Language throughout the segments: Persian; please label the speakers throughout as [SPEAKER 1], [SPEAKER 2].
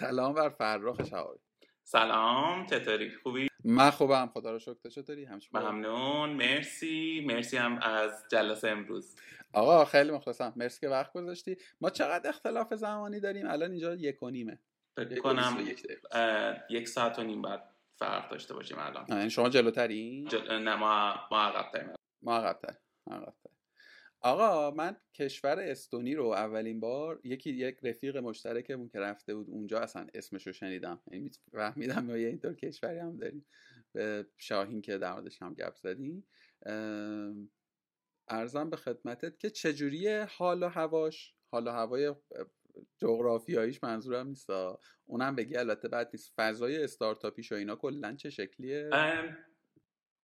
[SPEAKER 1] سلام بر فرخ شهابی
[SPEAKER 2] سلام چطوری؟ خوبی؟
[SPEAKER 1] من خوبم خدا رو شکر. چطوری؟
[SPEAKER 2] همچنین ممنون. مرسی. مرسی هم از جلسه امروز.
[SPEAKER 1] آقا خیلی مخلصم. مرسی که وقت گذاشتی. ما چقدر اختلاف زمانی داریم؟ الان اینجا یک و نیمه.
[SPEAKER 2] فکر کنم یک, یک ساعت و نیم بعد فرق داشته باشیم الان.
[SPEAKER 1] شما جلوتری؟
[SPEAKER 2] جل... نه ما ما عقب
[SPEAKER 1] ما عقب آقا من کشور استونی رو اولین بار یکی یک رفیق مشترکمون که رفته بود اونجا اصلا اسمش رو شنیدم. یعنی فهمیدم ما یه اینطور کشوری هم داریم. به شاهین که در موردش هم گپ زدیم. ارزم به خدمتت که چجوری حال و هواش؟ حال و هوای جغرافیاییش منظورم نیست اونم بگی البته بعد نیست. فضای استارتاپیش و اینا کلا چه شکلیه؟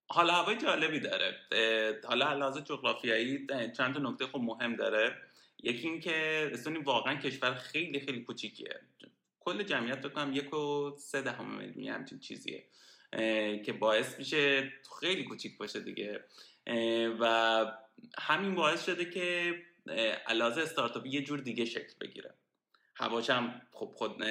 [SPEAKER 2] حالا هوای جالبی داره. حالا علاوه جغرافیایی چند تا نکته خوب مهم داره. یکی اینکه استونی واقعا کشور خیلی خیلی کوچیکیه. کل جمعیت فکر کنم یک و سه دهم میلیونی همچین چیزیه. که باعث میشه خیلی کوچیک باشه دیگه. و همین باعث شده که علاوه استارتاپ یه جور دیگه شکل بگیره. هواش هم خب خود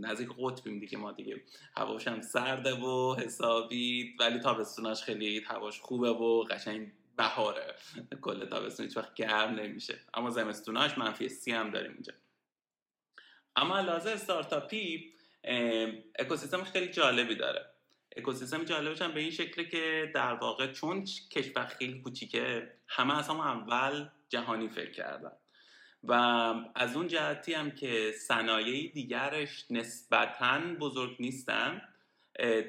[SPEAKER 2] نزدیک قطبیم دیگه ما دیگه. هواش هم سرده و حسابی ولی تابستوناش خیلی هواش خوبه و قشنگ بهاره. کل تابستون هیچ وقت گرم نمیشه. اما زمستوناش منفی سی هم داریم اینجا. اما لازم استارتاپی اکوسیستم خیلی جالبی داره. اکوسیستم جالبش هم به این شکله که در واقع چون کشور خیلی کوچیکه همه از هم اول جهانی فکر کردن. و از اون جهتی هم که صنایع دیگرش نسبتا بزرگ نیستن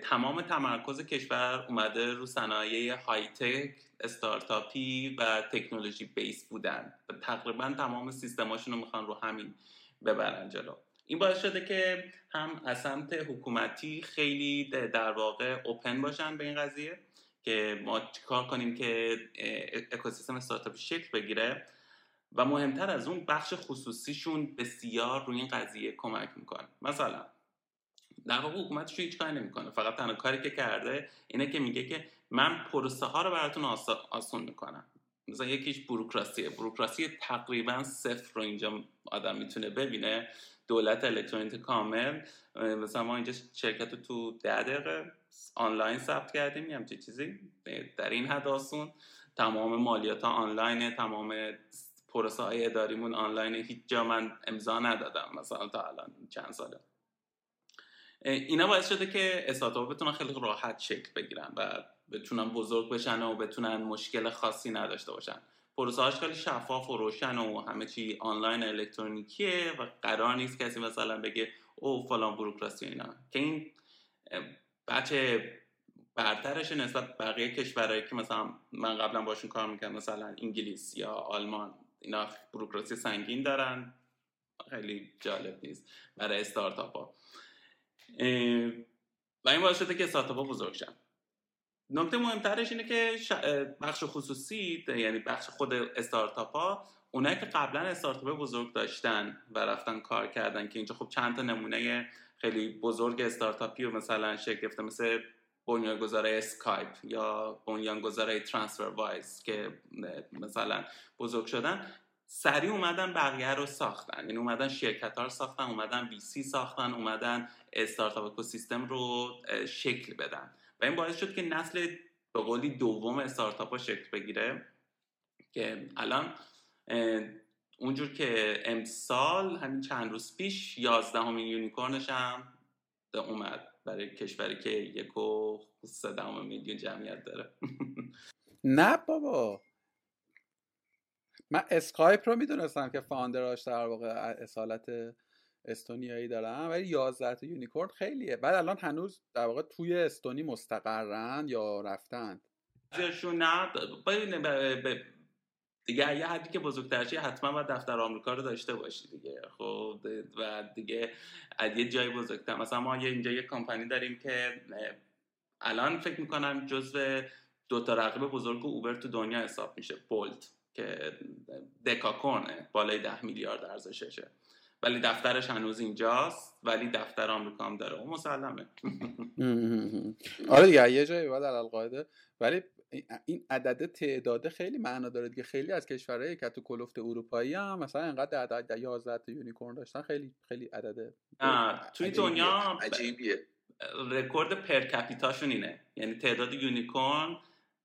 [SPEAKER 2] تمام تمرکز کشور اومده رو صنایع های تک استارتاپی و تکنولوژی بیس بودن. تقریبا تمام سیستماشون رو می‌خوان رو همین ببرن جلو. این باعث شده که هم از سمت حکومتی خیلی در واقع اوپن باشن به این قضیه که ما چیکار کنیم که اکوسیستم استارتاپی شکل بگیره. و مهمتر از اون بخش خصوصیشون بسیار روی این قضیه کمک می‌کنه. مثلا در واقع حکومتش هیچ کاری نمی‌کنه فقط تنها کاری که کرده اینه که میگه که من پروسه ها رو براتون آسون می‌کنم. مثلا یکیش بروکراسیه بروکراسی تقریبا صفر رو اینجا آدم می‌تونه ببینه. دولت الکترونیک کامل. مثلا ما اینجا شرکت رو تو ده دقیقه آنلاین ثبت کردیم. یه همچین چیزی. در این حد آسون. تمام مالیات ها آنلاینه. تمام پروسه های اداریمون آنلاین هیچ جا من امضا ندادم مثلا تا الان چند ساله. اینا باعث شده که استارتاپ بتونن خیلی راحت شکل بگیرن و بتونن بزرگ بشن و بتونن مشکل خاصی نداشته باشن. پروسه هاش خیلی شفاف و روشن و همه چی آنلاین الکترونیکیه و قرار نیست کسی مثلا بگه او فلان بروکراسی اینا. که این بچه برترش نسبت بقیه کشورهایی که مثلا من قبلا باشون کار می‌کنم مثلا انگلیس یا آلمان. اینا بروکراسی سنگین دارن. خیلی جالب نیست برای استارتاپ ها و این باعث شده که استارتاپ ها بزرگ شن. نکته مهمترش اینه که بخش خصوصی یعنی بخش خود استارتاپ ها اونایی که قبلا استارتاپ بزرگ داشتن و رفتن کار کردن که اینجا خب چند تا نمونه خیلی بزرگ استارتاپی و مثلا شکل گرفته مثل بنیانگذارای اسکایپ یا بنیانگذارای TransferWise که مثلا بزرگ شدن سریع اومدن بقیه رو ساختن. یعنی اومدن شرکت ها رو ساختن اومدن VC ساختن اومدن استارتاپ اکوسیستم رو شکل بدن. و این باعث شد که نسل به قولی دوم استارتاپ ها شکل بگیره که الان اونجور که امسال همین چند روز پیش یازدهمین unicorn ش هم اومد. برای کشوری که یک و سه میلیون جمعیت داره.
[SPEAKER 1] نه بابا. من اسکایپ رو می‌دونستم که founder اش در واقع اصالت استونیایی دارن ولی 11 تا یونیکورن خیلیه. بعد الان هنوز در واقع توی استونی مستقرن یا رفتن؟
[SPEAKER 2] نه. دیگه یه حدی که بزرگتر شی حتما باید دفتر آمریکا رو داشته باشی دیگه. خب و دیگه از یه جای بزرگتر. مثلا ما یه اینجا یه کمپانی داریم که الان فکر می‌کنم جزو دو تا رقیب بزرگ اوبر تو دنیا حساب میشه. بولت که decacorn ه بالای ده میلیارد ارزششه. ولی دفترش هنوز اینجاست ولی دفتر آمریکا هم داره. اون مسلمه.
[SPEAKER 1] آره دیگه یه جایی علی القاعده ولی این عدد تعداد خیلی معنا داره دیگه. خیلی از کشورهای که تو کلفت اروپایی هم مثلا انقدر عدد 11 تا unicorn داشتن خیلی خیلی عدد
[SPEAKER 2] توی دنیا
[SPEAKER 3] عجیبیه.
[SPEAKER 2] رکورد per capita شون اینه. یعنی تعداد unicorn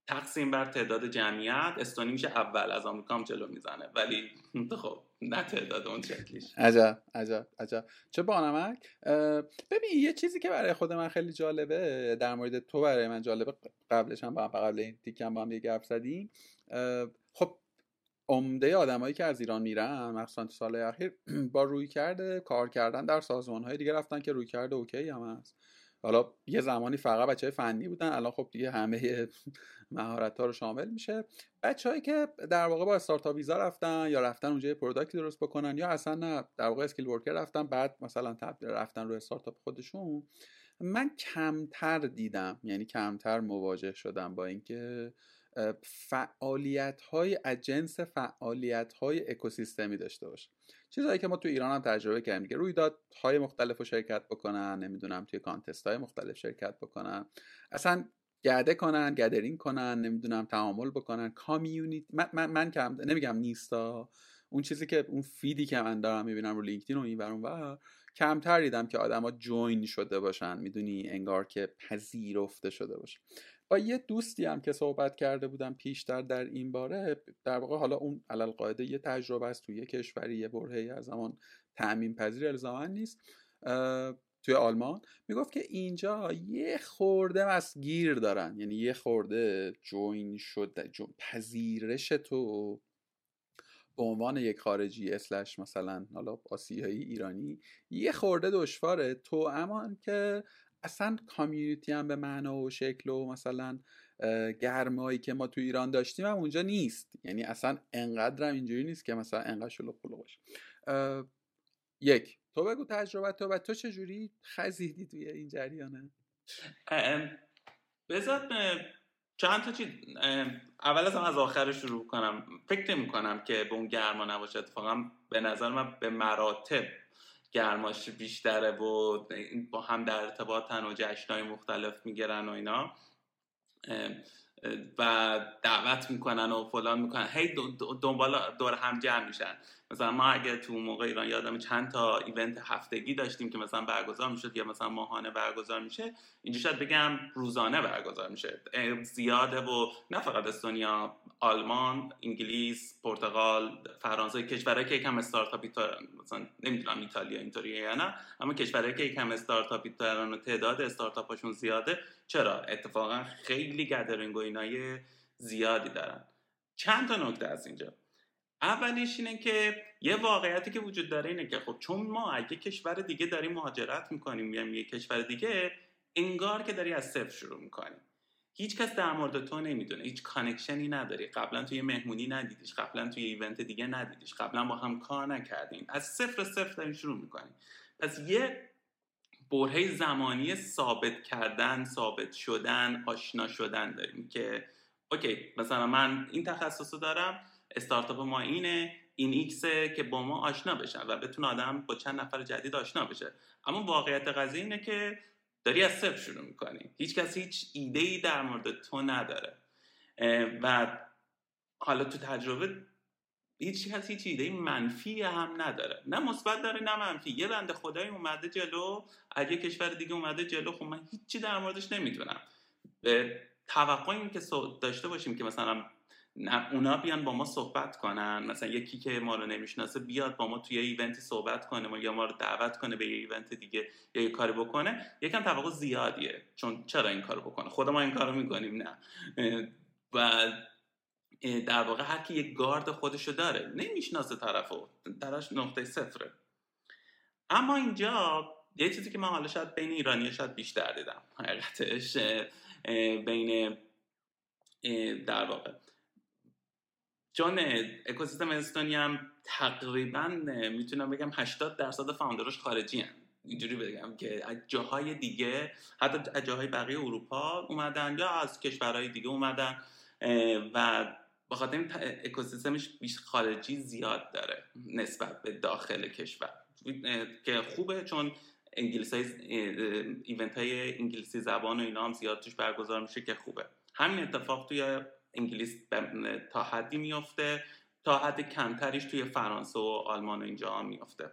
[SPEAKER 2] تقسیم بر تعداد جمعیت استونی میشه اول از آمریکا هم جلو می‌زنه. ولی خب نه تعداد اون شکلیش
[SPEAKER 1] عجب عجب عجب. چه بانمک؟ ببین یه چیزی که برای خود من خیلی جالبه در مورد تو برای من جالبه قبلش هم با هم قبل این تیکم با هم یه گپ زدیم. خب عمده آدمایی که از ایران میرن مخصوصا تو سال اخیر با روی کرده کار کردن در سازمان های دیگه رفتن که روی کرده اوکی هم هست. حالا یه زمانی فقط بچه فنی بودن الان خب دیگه همه مهارت ها رو شامل میشه. بچههایی که در واقع با startup visa رفتن یا رفتن اونجا یه product ی درست بکنن یا اصلا نه در واقع skilled worker رفتن بعد مثلا تبدیل رفتن رو استارتاپ خودشون من کمتر دیدم یعنی کمتر مواجه شدم با اینکه فعالیت های از جنس فعالیت های اکوسیستمی داشته باشه چیزهایی که ما تو ایران هم تجربه کردیم دیگه رویدادهای مختلف رو شرکت بکنن نمی‌دونم توی contest های مختلف شرکت بکنن. اصلا گرده کنن گدرینگ کنن نمی‌دونم تعامل بکنن. کامیونیتی من, من, من کم نمیگم نیستا. اون چیزی که اون فیدی که من دارم می‌بینم رو لینکدین و این برون و کمتر دیدم که آدما جوین شده باشن. می‌دونی انگار که پذیرفته شده باشه با یه دوستی هم که صحبت کرده بودم پیشتر در این باره در واقع حالا اون علل قاعده یه تجربه است توی یه کشوری یه برهه از زمان تعمین پذیر الزاما نیست توی آلمان. می‌گفت که اینجا یه خورده از گیر دارن یعنی یه خورده جوین شده جو پذیرش تو به عنوان یک خارجی اسلش مثلا حالا آسیایی ایرانی یه خورده دشواره تو امان که اصلا کامیونیتی هم به معنا و شکل و مثلا گرمایی که ما تو ایران داشتیم هم اونجا نیست. یعنی اصلا انقدر هم اینجوری نیست که مثلا انقدر شلوغ باشه. یک تو بگو تجربه تو و تو چجوری خزیدی توی این جریانه؟
[SPEAKER 2] بذات چند تا چیز اول از از آخر شروع کنم. فکر نمی کنم که به اون گرما نباشه اتفاقا. به نظر من به مراتب گرماش بیشتره و با هم در ارتباطن و جشنهای مختلف می‌گیرن و اینا. و دعوت می‌کنن و فلان می‌کنن. هی دنبال دور هم جمع میشن. مثلا ما اگه تو موقع ایران یادم چند تا ایونت هفتگی داشتیم که مثلا برگزار می‌شد یا مثلا ماهانه برگزار میشه اینجا شاید بگم روزانه برگزار میشه. زیاده و نه فقط استونیا آلمان انگلیس پرتغال فرانسه کشورهایی که یکم استارتاپی مثلا نمی‌دونم ایتالیا اینطوریه یا نه اما کشورهایی که یکم استارتاپی دارن و تعداد استارتاپاشون زیاده. چرا؟ اتفاقا خیلی گدرینگ و اینای زیادی دارن. چند تا نکته از اینجا. اولیش اینه که یه واقعیتی که وجود داره اینه که خب چون ما اگه کشور دیگه داریم مهاجرت می‌کنیم یا یه کشور دیگه انگار که داری از صفر شروع می‌کنیم هیچ کس در مورد تو نمی‌دونه. هیچ connection ی نداری. قبلا توی مهمونی ندیدیش. قبلا توی event دیگه ندیدیش. قبلا با هم کار نکردیم. از صفر صفر داریم شروع می‌کنیم. پس یه برهه زمانی ثابت کردن ثابت شدن آشنا شدن داریم که اوکی مثلا من این تخصص دارم. استارتاپ ما اینه این ایکسه که با ما آشنا بشن و بتونه آدم با چند نفر جدید آشنا بشه. اما واقعیت قضیه اینه که داری از صفر شروع می‌کنی. هیچ کسی هیچ ایده ای در مورد تو نداره. و حالا تو تجربه هیچ کسی هیچ ایده منفی هم نداره. نه مثبت داره نه منفی. یه بنده خدایی اومده جلو از کشور دیگه اومده جلو خب من هیچی در موردش نمی‌دونم. توقع این که داشته باشیم که مثلا اونا بیان با ما صحبت کنن. مثلا یکی که ما رو نمی‌شناسه بیاد با ما توی ایونتی صحبت کنه یا ما رو دعوت کنه به یه ایونت دیگه یا یه کاری بکنه. یکم توقع زیادیه. چون چرا این کارو بکنه؟ خود ما این کارو می‌کنیم نه. و در واقع هر کی یک گارد خودشو داره نمی‌شناسه طرفو. طرف نقطه صفره. اما اینجا یه چیزی که من حالا شاید بین ایرانی شاید بیشتر دیدم حقیقتش بین در واقع چون اکوسیستم استونی هم تقریبا می‌تونم بگم 80 درصد فاوندرش خارجی هم. اینجوری بگم که از جاهای دیگه حتی از جاهای بقیه اروپا اومدن یا از کشورهای دیگه اومدن و بخاطر این اکوسیستمش بیش خارجی زیاد داره نسبت به داخل کشور که خوبه چون انگلیسی ایونت های انگلیسی زبان و اینا هم زیاد توش برگزار میشه که خوبه همین اتفاق توی انگلیس تا حدی میفته تا حد کمتریش توی فرانسه و آلمان و اینجا میفته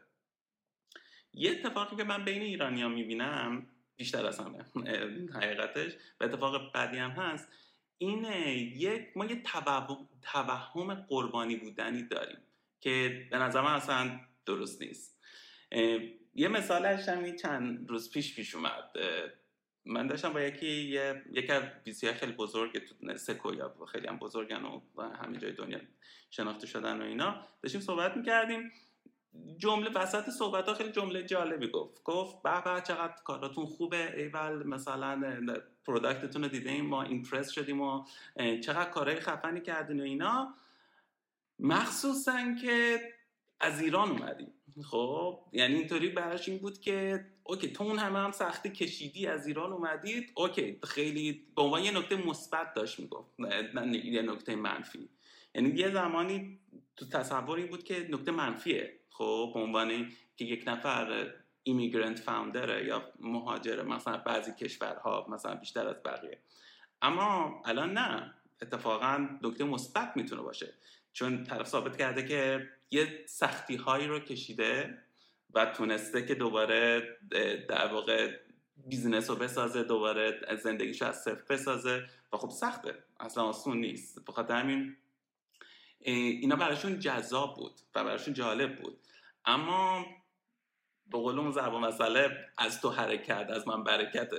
[SPEAKER 2] یه اتفاقی که من بین ایرانیا می‌بینم بیشتر از همه حقیقتش و اتفاق بعدی هم هست اینه یک ما یه توهم قربانی بودنی داریم که به نظر من اصلا درست نیست. یه مثالش هم چند روز پیش پیش اومد. من داشتم با یکی یکی از VC ی خیلی بزرگ تو Sequoia خیلی هم بزرگن و همه جای دنیا شناخته شدن و اینا داشتیم صحبت می‌کردیم. جمله وسط صحبت ها خیلی جمله جالبی گفت. گفت به چقدر کاراتون خوبه ایول مثلا product تون رو دیدیم ما impress شدیم و چقدر کارهای خفنی کردین و اینا. مخصوصا که از ایران اومدیم. خب یعنی اینطوری براش این بود که okay تو اون همه هم سختی کشیدی از ایران اومدید okay خیلی به عنوان یه نکته مثبت داشت می‌گفت یه نکته منفی. یعنی یه زمانی تو تصوری بود که نکته منفیه. خب به عنوان که یک نفر immigrant founder ه یا مهاجره مثلا بعضی کشورها مثلا بیشتر از بقیه. اما الان نه اتفاقا نکته مثبت می‌تونه باشه. چون طرف ثابت کرده که یه سختی هایی رو کشیده و تونسته که دوباره در واقع بیزنس رو بسازه دوباره زندگیش از صفر بسازه و خب سخته. اصلا آسون نیست. بخاطر همین اینا براشون جذاب بود و براشون جالب بود. اما به قول اون ضرب مسئله از تو حرکت از من برکت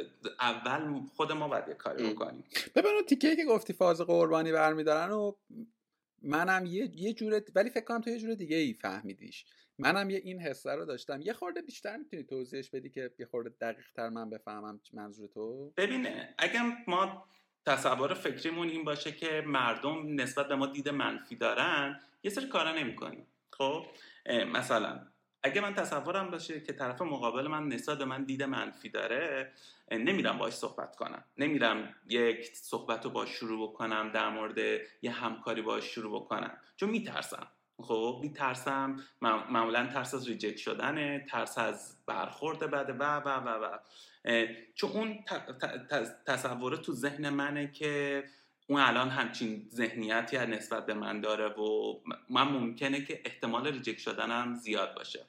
[SPEAKER 2] اول خود ما باید یه کاری بکنیم.
[SPEAKER 1] ببین تیکه که گفتی فاز قربانی برمیدارن و منم یه یه جوره ولی فکر کنم تو یه جور دیگه ای فهمیدیش. منم یه این حسه رو داشتم. یه خورده بیشتر می‌تونی توضیحش بدی که یه خورده دقیق تر من بفهمم منظور تو؟
[SPEAKER 2] ببینه اگر ما تصور فکریمون این باشه که مردم نسبت به ما دید منفی دارن یه سری کارا نمی‌کنیم. خب؟ مثلا اگه من تصورم باشه که طرف مقابل من نسبت به من دید منفی داره نمیرم باش صحبت کنم. نمیرم یک صحبت رو باش شروع بکنم در مورد یه همکاری باش شروع بکنم. چون میترسم. خب میترسم. معمولا ترس از ریجکت شدنه ترس از برخورد بده و و و و. چون اون تصوره تو ذهن منه که اون الان همچین ذهنیتی نسبت به من داره و من ممکنه که احتمال reject شدنم زیاد باشه.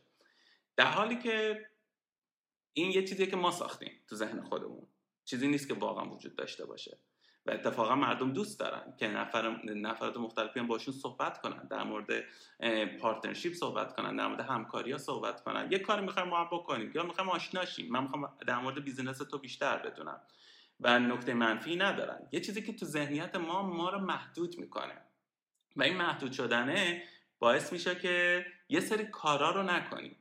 [SPEAKER 2] در حالی که این یه چیزیه که ما ساختیم تو ذهن خودمون. چیزی نیست که واقعا وجود داشته باشه. و اتفاقا مردم دوست دارن که نفر نفرات مختلفی هم باشون صحبت کنن در مورد partnership صحبت کنن در مورد همکاری ها صحبت کنن. یه کاری می‌خوایم ما بکنیم یا می‌خوایم آشنا شیم. من می‌خوام در مورد business تو بیشتر بدونم. و نکته منفی ندارن. یه چیزی که تو ذهنیت ما ما رو محدود می‌کنه. و این محدود شدنه باعث میشه که یه سری کارا رو نکنیم.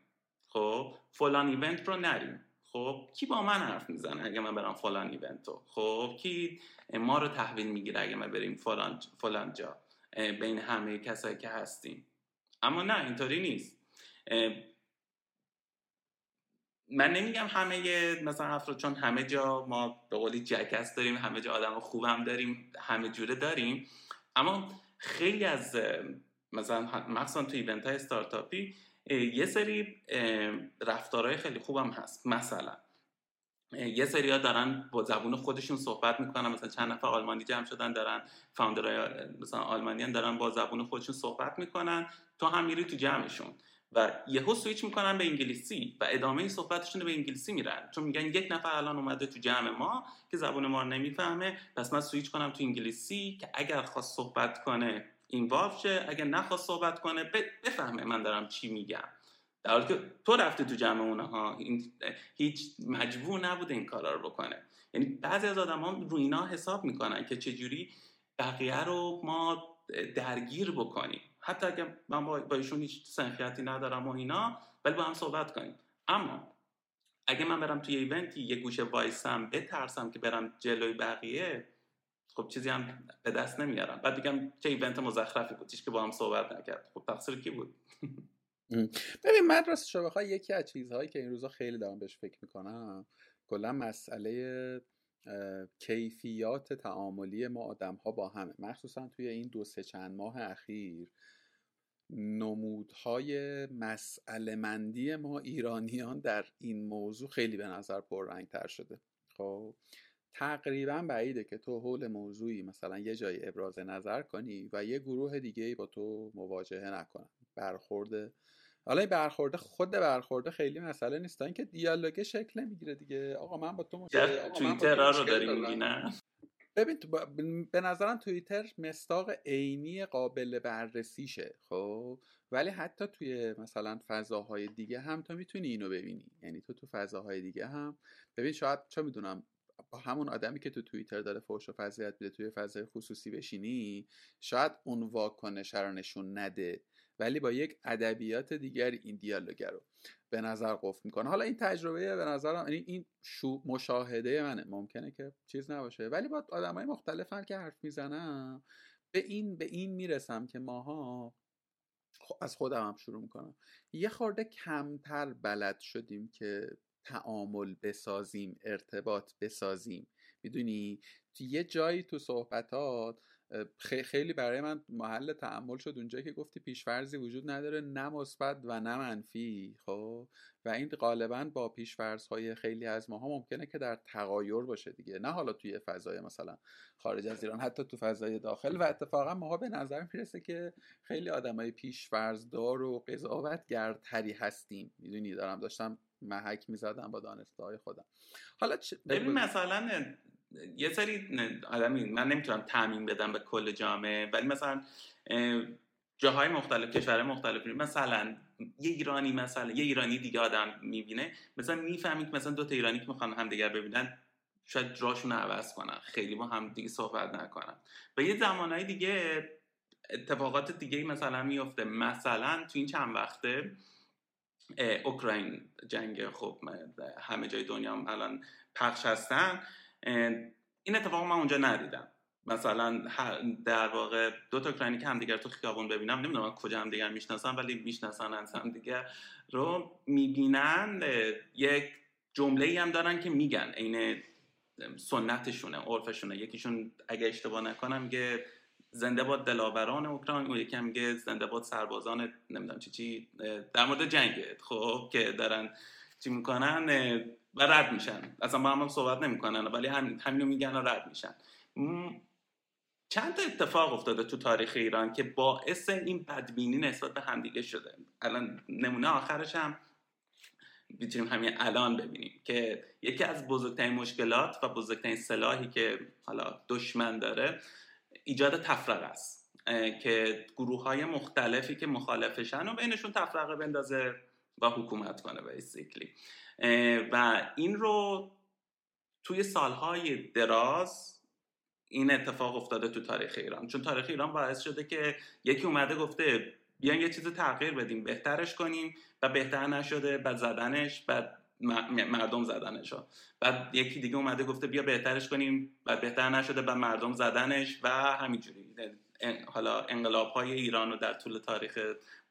[SPEAKER 2] خب فلان ایونت رو نریم. خب کی با من حرف می‌زنه اگه من برم فلان ایونتو؟ خب کی ما رو تحویل می‌گیره اگه ما بریم فلان, فلان جا بین همه کسایی که هستیم. اما نه اینطوری نیست. من نمیگم همه مثلا افراد چون همه جا ما به قولی جکس داریم همه جا آدم خوبم داریم همه جوره داریم. اما خیلی از مثلا مخصوصا تو event های استارتاپی یه سری رفتارهای خیلی خوبم هست. مثلا یه سری ها دارن با زبون خودشون صحبت می‌کنن. مثلا چند نفر آلمانی جمع شدن دارن founder های مثلا آلمانیان دارن با زبون خودشون صحبت می‌کنن. تو هم میری تو جمعشون و یهو سویچ می‌کنن به انگلیسی و ادامه صحبتشون به انگلیسی میرن. چون میگن یک نفر الان اومده تو جمع ما که زبون ما رو نمی‌فهمه. پس من سویچ کنم تو انگلیسی که اگر خواست صحبت کنه اینوالو شه اگه نخواست صحبت کنه بفهمه من دارم چی میگم. در حالی که تو رفته تو جمع اونها این هیچ مجبور نبوده این کارا رو بکنه. یعنی بعضی از آدم ها رو اینا حساب می‌کنن که چجوری بقیه رو ما درگیر بکنیم. حتی اگه من با ایشون هیچ سنخیتی ندارم و اینا ولی با هم صحبت کنیم. اما اگه من برم توی ایونتی یه گوشه وایسم بترسم که برم جلوی بقیه خب چیزی هم به دست نمیارم. بعد میگم چه ایونت مزخرفی بود که با هم صحبت نکرد. خب تقصیر کی بود؟
[SPEAKER 1] ببین من راست بخوای یکی از چیزهایی که این روزا خیلی دارم بهش فکر می‌کنم کلا مسئله کیفیات تعاملی ما آدم ها با همه. مخصوصا توی این دو سه چند ماه اخیر نمودهای مسئله مندی ما ایرانیان در این موضوع خیلی به نظر پررنگ تر شده. خب؟ تقریبا بعیده که تو حول موضوعی مثلا یه جایی ابراز نظر کنی و یه گروه دیگه ای با تو مواجهه نکنن. برخورده. حالا این برخورده خود برخورده خیلی مسئله نیست. تا اینکه دیالوگ شکل نمی‌گیره دیگه. آقا من با تو
[SPEAKER 2] توییتر رو داری میگی نه؟
[SPEAKER 1] ببین به نظرم توییتر مستاق عینی قابل بررسیشه خب؟ ولی حتی توی مثلا فضاهای دیگه هم تو می‌تونی اینو ببینی. یعنی تو تو فضاهای دیگه هم. ببین شاید چه می‌دونم با همون آدمی که تو توییتر داره فوش و فضیت میده توی فضای خصوصی بشینی شاید اون واکنش رو نشون نده. ولی با یک ادبیات دیگر این دیالوگ رو به نظر قفل می‌کنه. حالا این تجربه به نظرم یعنی این شو مشاهده منه. ممکنه که چیز نباشه. ولی با آدمای مختلفن که حرف می‌زنم به این به این می‌رسم که ماها از خودم هم شروع می‌کنم. یه خورده کمتر بلد شدیم که تعامل بسازیم ارتباط بسازیم. می‌دونی؟ یه جایی تو صحبتات خیلی برای من محل تعمل شد اونجایی که گفتی پیشفرزی وجود نداره نه مثبت و نه منفی خب؟ و این غالبا با پیشفرزهای خیلی از ماها ممکنه که در تغایر باشه دیگه. نه حالا توی فضای مثلا خارج از ایران حتی تو فضای داخل. و اتفاقا ماها به نظر می‌رسه که خیلی آدمای پیشفرزدار و قضاوتگرتری هستیم. می‌دونی؟ دارم داشتم محک می‌زدم با های خودم.
[SPEAKER 2] حالا ببین مثلا یه سری آدمی من نمی‌تونم تعمین بدم به کل جامعه ولی مثلا جاهای مختلف کشورهای مختلف مثلا یه ایرانی مثلا یه ایرانی دیگه آدم می‌بینه مثلا می‌فهمید که مثلا دو تا ایرانی که می‌خوان همدیگر ببینن شاید جاشون رو عوض کنن خیلی با هم دیگه صحبت نکنن. و یه زمانهای دیگه اتفاقات دیگه مثلا میفته مثلا تو این چند وقته اوکراین جنگ خب همه جای دنیا هم الان پخش هستن. این اتفاق من اونجا ندیدم. مثلا در واقع دو تا اوکراینی که همدیگر تو خیابون ببینم نمی‌دونم کجا همدیگر می‌شناسن ولی می‌شناسن از همدیگر رو می‌بینن. یک جمله هم دارن که میگن عین سنتشونه عرفشونه. یکیشون اگه اشتباه نکنم میگه زنده باد دلاوران اوکراین و یکی میگه زنده باد سربازان نمی‌دونم چی چی در مورد جنگ خب که دارن چی می‌کنن و رد میشن. اصلا با هم, صحبت نمی‌کنن ولی هم همینو میگن و رد میشن. چند تا اتفاق افتاده تو تاریخ ایران که باعث این بدبینی نسبت به همدیگه شده. الان نمونه آخرش هم می‌تونیم همین الان ببینیم که یکی از بزرگترین مشکلات و بزرگترین سلاحی که حالا دشمن داره ایجاد تفرقه است که گروه های مختلفی که مخالفشن و بینشون تفرقه بندازه و حکومت کنه بیسیکلی و این رو توی سالهای دراز این اتفاق افتاده تو تاریخ ایران. چون تاریخ ایران باعث شده که یکی اومده گفته بیایم یه چیز تغییر بدیم بهترش کنیم و بهتر نشده بعد زدنش بعد مردم زدنش. بعد یکی دیگه اومده گفته بیا بهترش کنیم بعد بهتر نشده بعد مردم زدنش و همینجوری. حالا انقلاب های ایران رو در طول تاریخ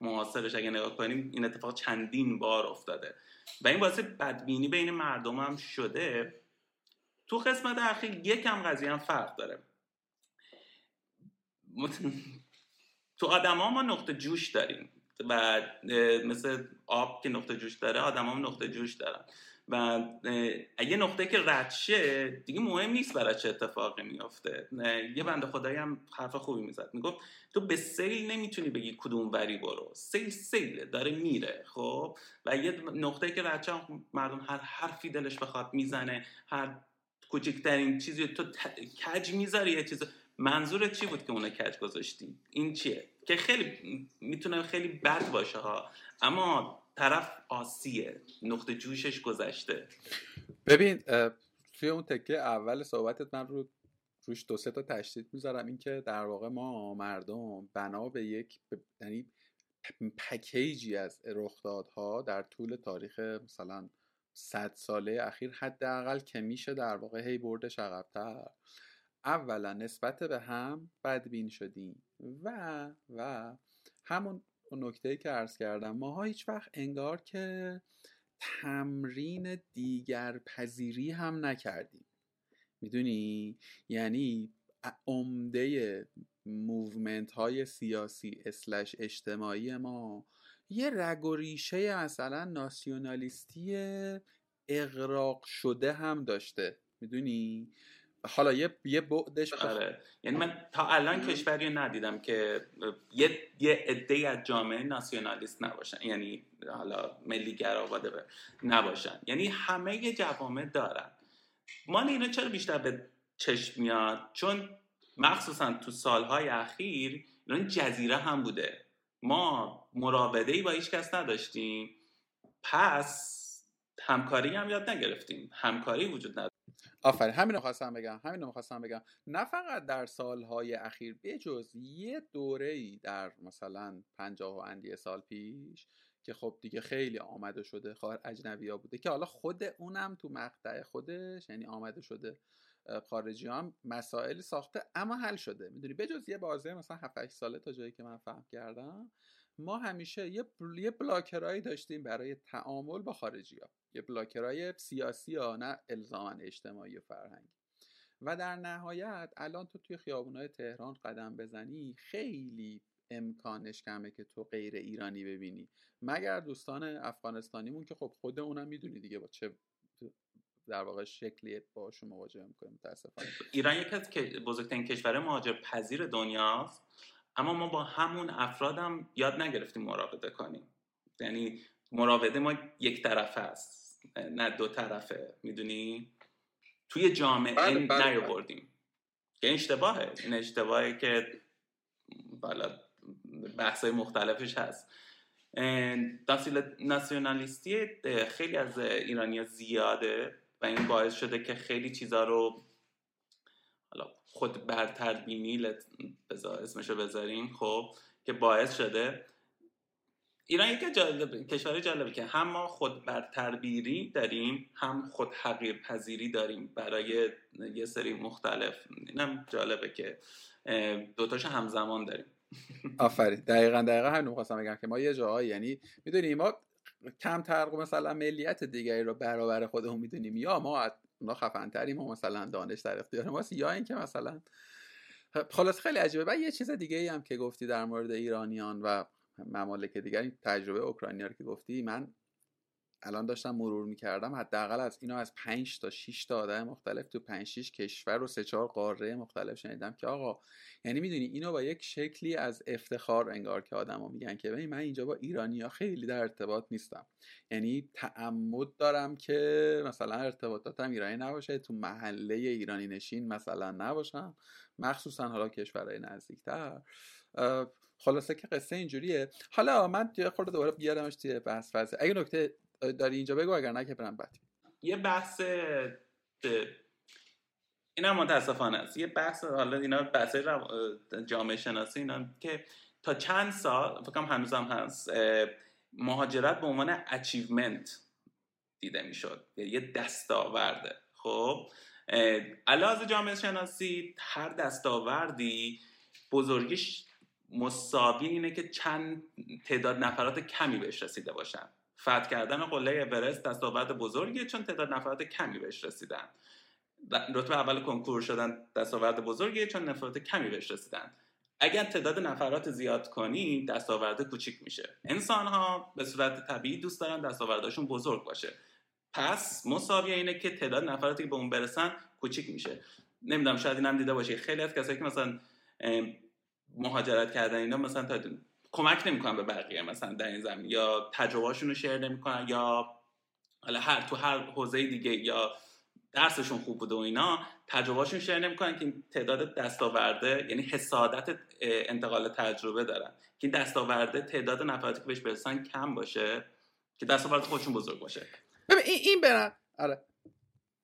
[SPEAKER 2] معاصرش اگه نگاه کنیم این اتفاق چندین بار افتاده. و این باعث بدبینی بین مردم هم شده. تو قسمت اخیر یکم قضیه هم فرق داره. تو آدم ها ما نقطه جوش داریم. و مثل آب که نقطه جوش داره آدم هم نقطه جوش دارن. و یه نقطه که ردشه دیگه مهم نیست برای چه اتفاقی میافته. یه بنده خدایی هم حرف خوبی می‌زد. می‌گفت تو به سیل نمی‌تونی بگی کدوم وری برو. سیل سیل داره میره خب؟ و یه نقطه که ردشه مردم هر حرفی دلش بخواد می‌زنه هر کوچکترین چیزی تو کج می‌ذاری یه چیز منظور چی بود که اون کج گذاشتی این چیه؟ که خیلی می‌تونه خیلی بد باشه ها. اما طرف آسیه. نقطه جوشش گذشته.
[SPEAKER 1] ببین توی اون تکه اول صحبتت من رو روش دو سه تا تشدید می‌ذارم. اینکه در واقع ما مردم بنا به یک یعنی پکیجی از رخدادها در طول تاریخ مثلا صد ساله اخیر حداقل که میشه در واقع هی بردش عقبتر. اولا نسبت به هم بدبین شدیم و و همون نکته که عرض کردم ماها هیچ وقت انگار که تمرین دیگر پذیری هم نکردیم. می‌دونی؟ یعنی عمده movement های سیاسی slash اجتماعی ما یه رگ و ریشه مثلا ناسیونالیستی اغراق شده هم داشته. می‌دونی؟ حالا یه یه بعدش
[SPEAKER 2] آره. یعنی من تا الان کشوری ندیدم که یه یه عده از جامعه ناسیونالیست نباشن. یعنی حالا ملیگرا نباشن. یعنی همه جوامع دارن. ما اینا چرا بیشتر به چشم میاد؟ چون مخصوصا تو سالهای اخیر اینا جزیره هم بوده. ما مراوده ای با هیچ کس نداشتیم. پس همکاری هم یاد نگرفتیم. همکاری وجود نداره
[SPEAKER 1] آفرین همین رو خواستم بگم همین رو خواستم بگم. نه فقط در سالهای اخیر بجز یه دوره ای در مثلا پنجاه و اندی سال پیش که خب دیگه خیلی آمده شده خواهر اجنبی ها بوده که حالا خود اونم تو مقطع خودش یعنی آمده شده خارجی هم مسائلی ساخته اما حل شده. می‌دونی بجز یه بازه مثلا 7 ساله تا جایی که من فهم کردم ما همیشه یه, یه بلاکرایی داشتیم برای تعامل با خارجی ها یه بلاکرای سیاسی ها نه الزاما اجتماعی و فرهنگی. و در نهایت الان تو توی خیابونای تهران قدم بزنی خیلی امکانش کمه که تو غیر ایرانی ببینی. مگر دوستان افغانستانیمون که خب خود اونم می‌دونی دیگه با چه در واقع شکلی باشون مواجه می‌کنیم متاسفانه.
[SPEAKER 2] ایران یکی از بزرگترین کشور مهاجر پذیر دنیاست اما ما با همون افرادم یاد نگرفتیم مراوده کنیم. یعنی مراوده ما یک طرفه است. نه دو طرفه. می‌دونی؟ توی جامعه بله بله, بله. نیاوردیم. که این اشتباهه. این اشتباهی که بالا بحثای مختلفش هست. ناسیونالیستی خیلی از ایرانیا زیاده و این باعث شده که خیلی چیزا رو حالا خود برتر بینی اسمشو بذاریم خب که باعث شده ایران یکی جالب کشور جالبه که هم ما خود برتربیری داریم هم خود حقیر پذیری داریم. برای یه سری مختلف اینم جالبه که دوتاشو همزمان داریم.
[SPEAKER 1] آفرین. دقیقا دقیقا همین می‌خواستم بگم که ما یه جاهایی یعنی می‌دونیم ما کمتر مثلا ملیت دیگری رو برابر خودمون می‌دونیم یا ما اونا خفن تریم و مثلا دانش در اختیار ماست یا اینکه مثلا خلاص خیلی عجیبه. و یه چیز دیگه ای هم که گفتی در مورد ایرانیان و ممالک دیگر تجربه اوکراینیا رو که گفتی من الان داشتم مرور می‌کردم حداقل از اینو از 5 تا 6 تا آدم مختلف تو 5 6 کشور و سه چهار قاره مختلف شنیدم که آقا یعنی می‌دونی اینو با یک شکلی از افتخار انگار که آدما میگن که ببین من اینجا با ایرانیا خیلی در ارتباط نیستم. یعنی تعمد دارم که مثلا ارتباطاتم ایرانی نباشه تو محله ایرانی نشین مثلا نباشم مخصوصا حالا کشورهای نزدیکتر. خلاصه که قصه اینجوریه. حالا من یه خورده دوباره بیارمش توی بحث فضا اگه نکته داری اینجا بگو اگر نه که برم بعد
[SPEAKER 2] یه بحث این هم متاسفانه است. یه بحث حالا اینا بحث جامعه شناسی اینا که تا چند سال فکرم هنوزم هست مهاجرت به عنوان اچیومنت دیده می‌شد. یه دستاورده. خب؟ علاوه جامعه شناسی هر دستاوردی بزرگیش مساوی اینه که چند تعداد نفرات کمی بهش رسیده باشن. فتح کردن قله اورست دستاورد بزرگیه چون تعداد نفرات کمی بهش رسیدن. رتبه اول کنکور شدن دستاورد بزرگیه چون نفرات کمی بهش رسیدن. اگر تعداد نفرات زیاد کنی دستاورد کوچیک میشه. انسان ها به صورت طبیعی دوست دارن دستاوردشون بزرگ باشه. پس مساوی اینه که تعداد نفراتی که به اون برسن کوچیک میشه. نمی‌دونم شاید اینم دیده باشه خیلی از کسایی که مثلا مهاجرت کردن اینا مثلا تا کمک نمی‌کنن به بقیه مثلا در این زمین یا تجربهاشون رو شیر نمی‌کنن یا حالا هر تو هر حوزه دیگه یا درسشون خوب بوده و اینا تجربهاشون شیر نمی‌کنن که تعداد دستاورده یعنی حسادت انتقال تجربه دارن. که این دستاورده تعداد نفراتی که بهش برسن کم باشه که دستاورد خودشون بزرگ باشه.
[SPEAKER 1] ببین این برن آره.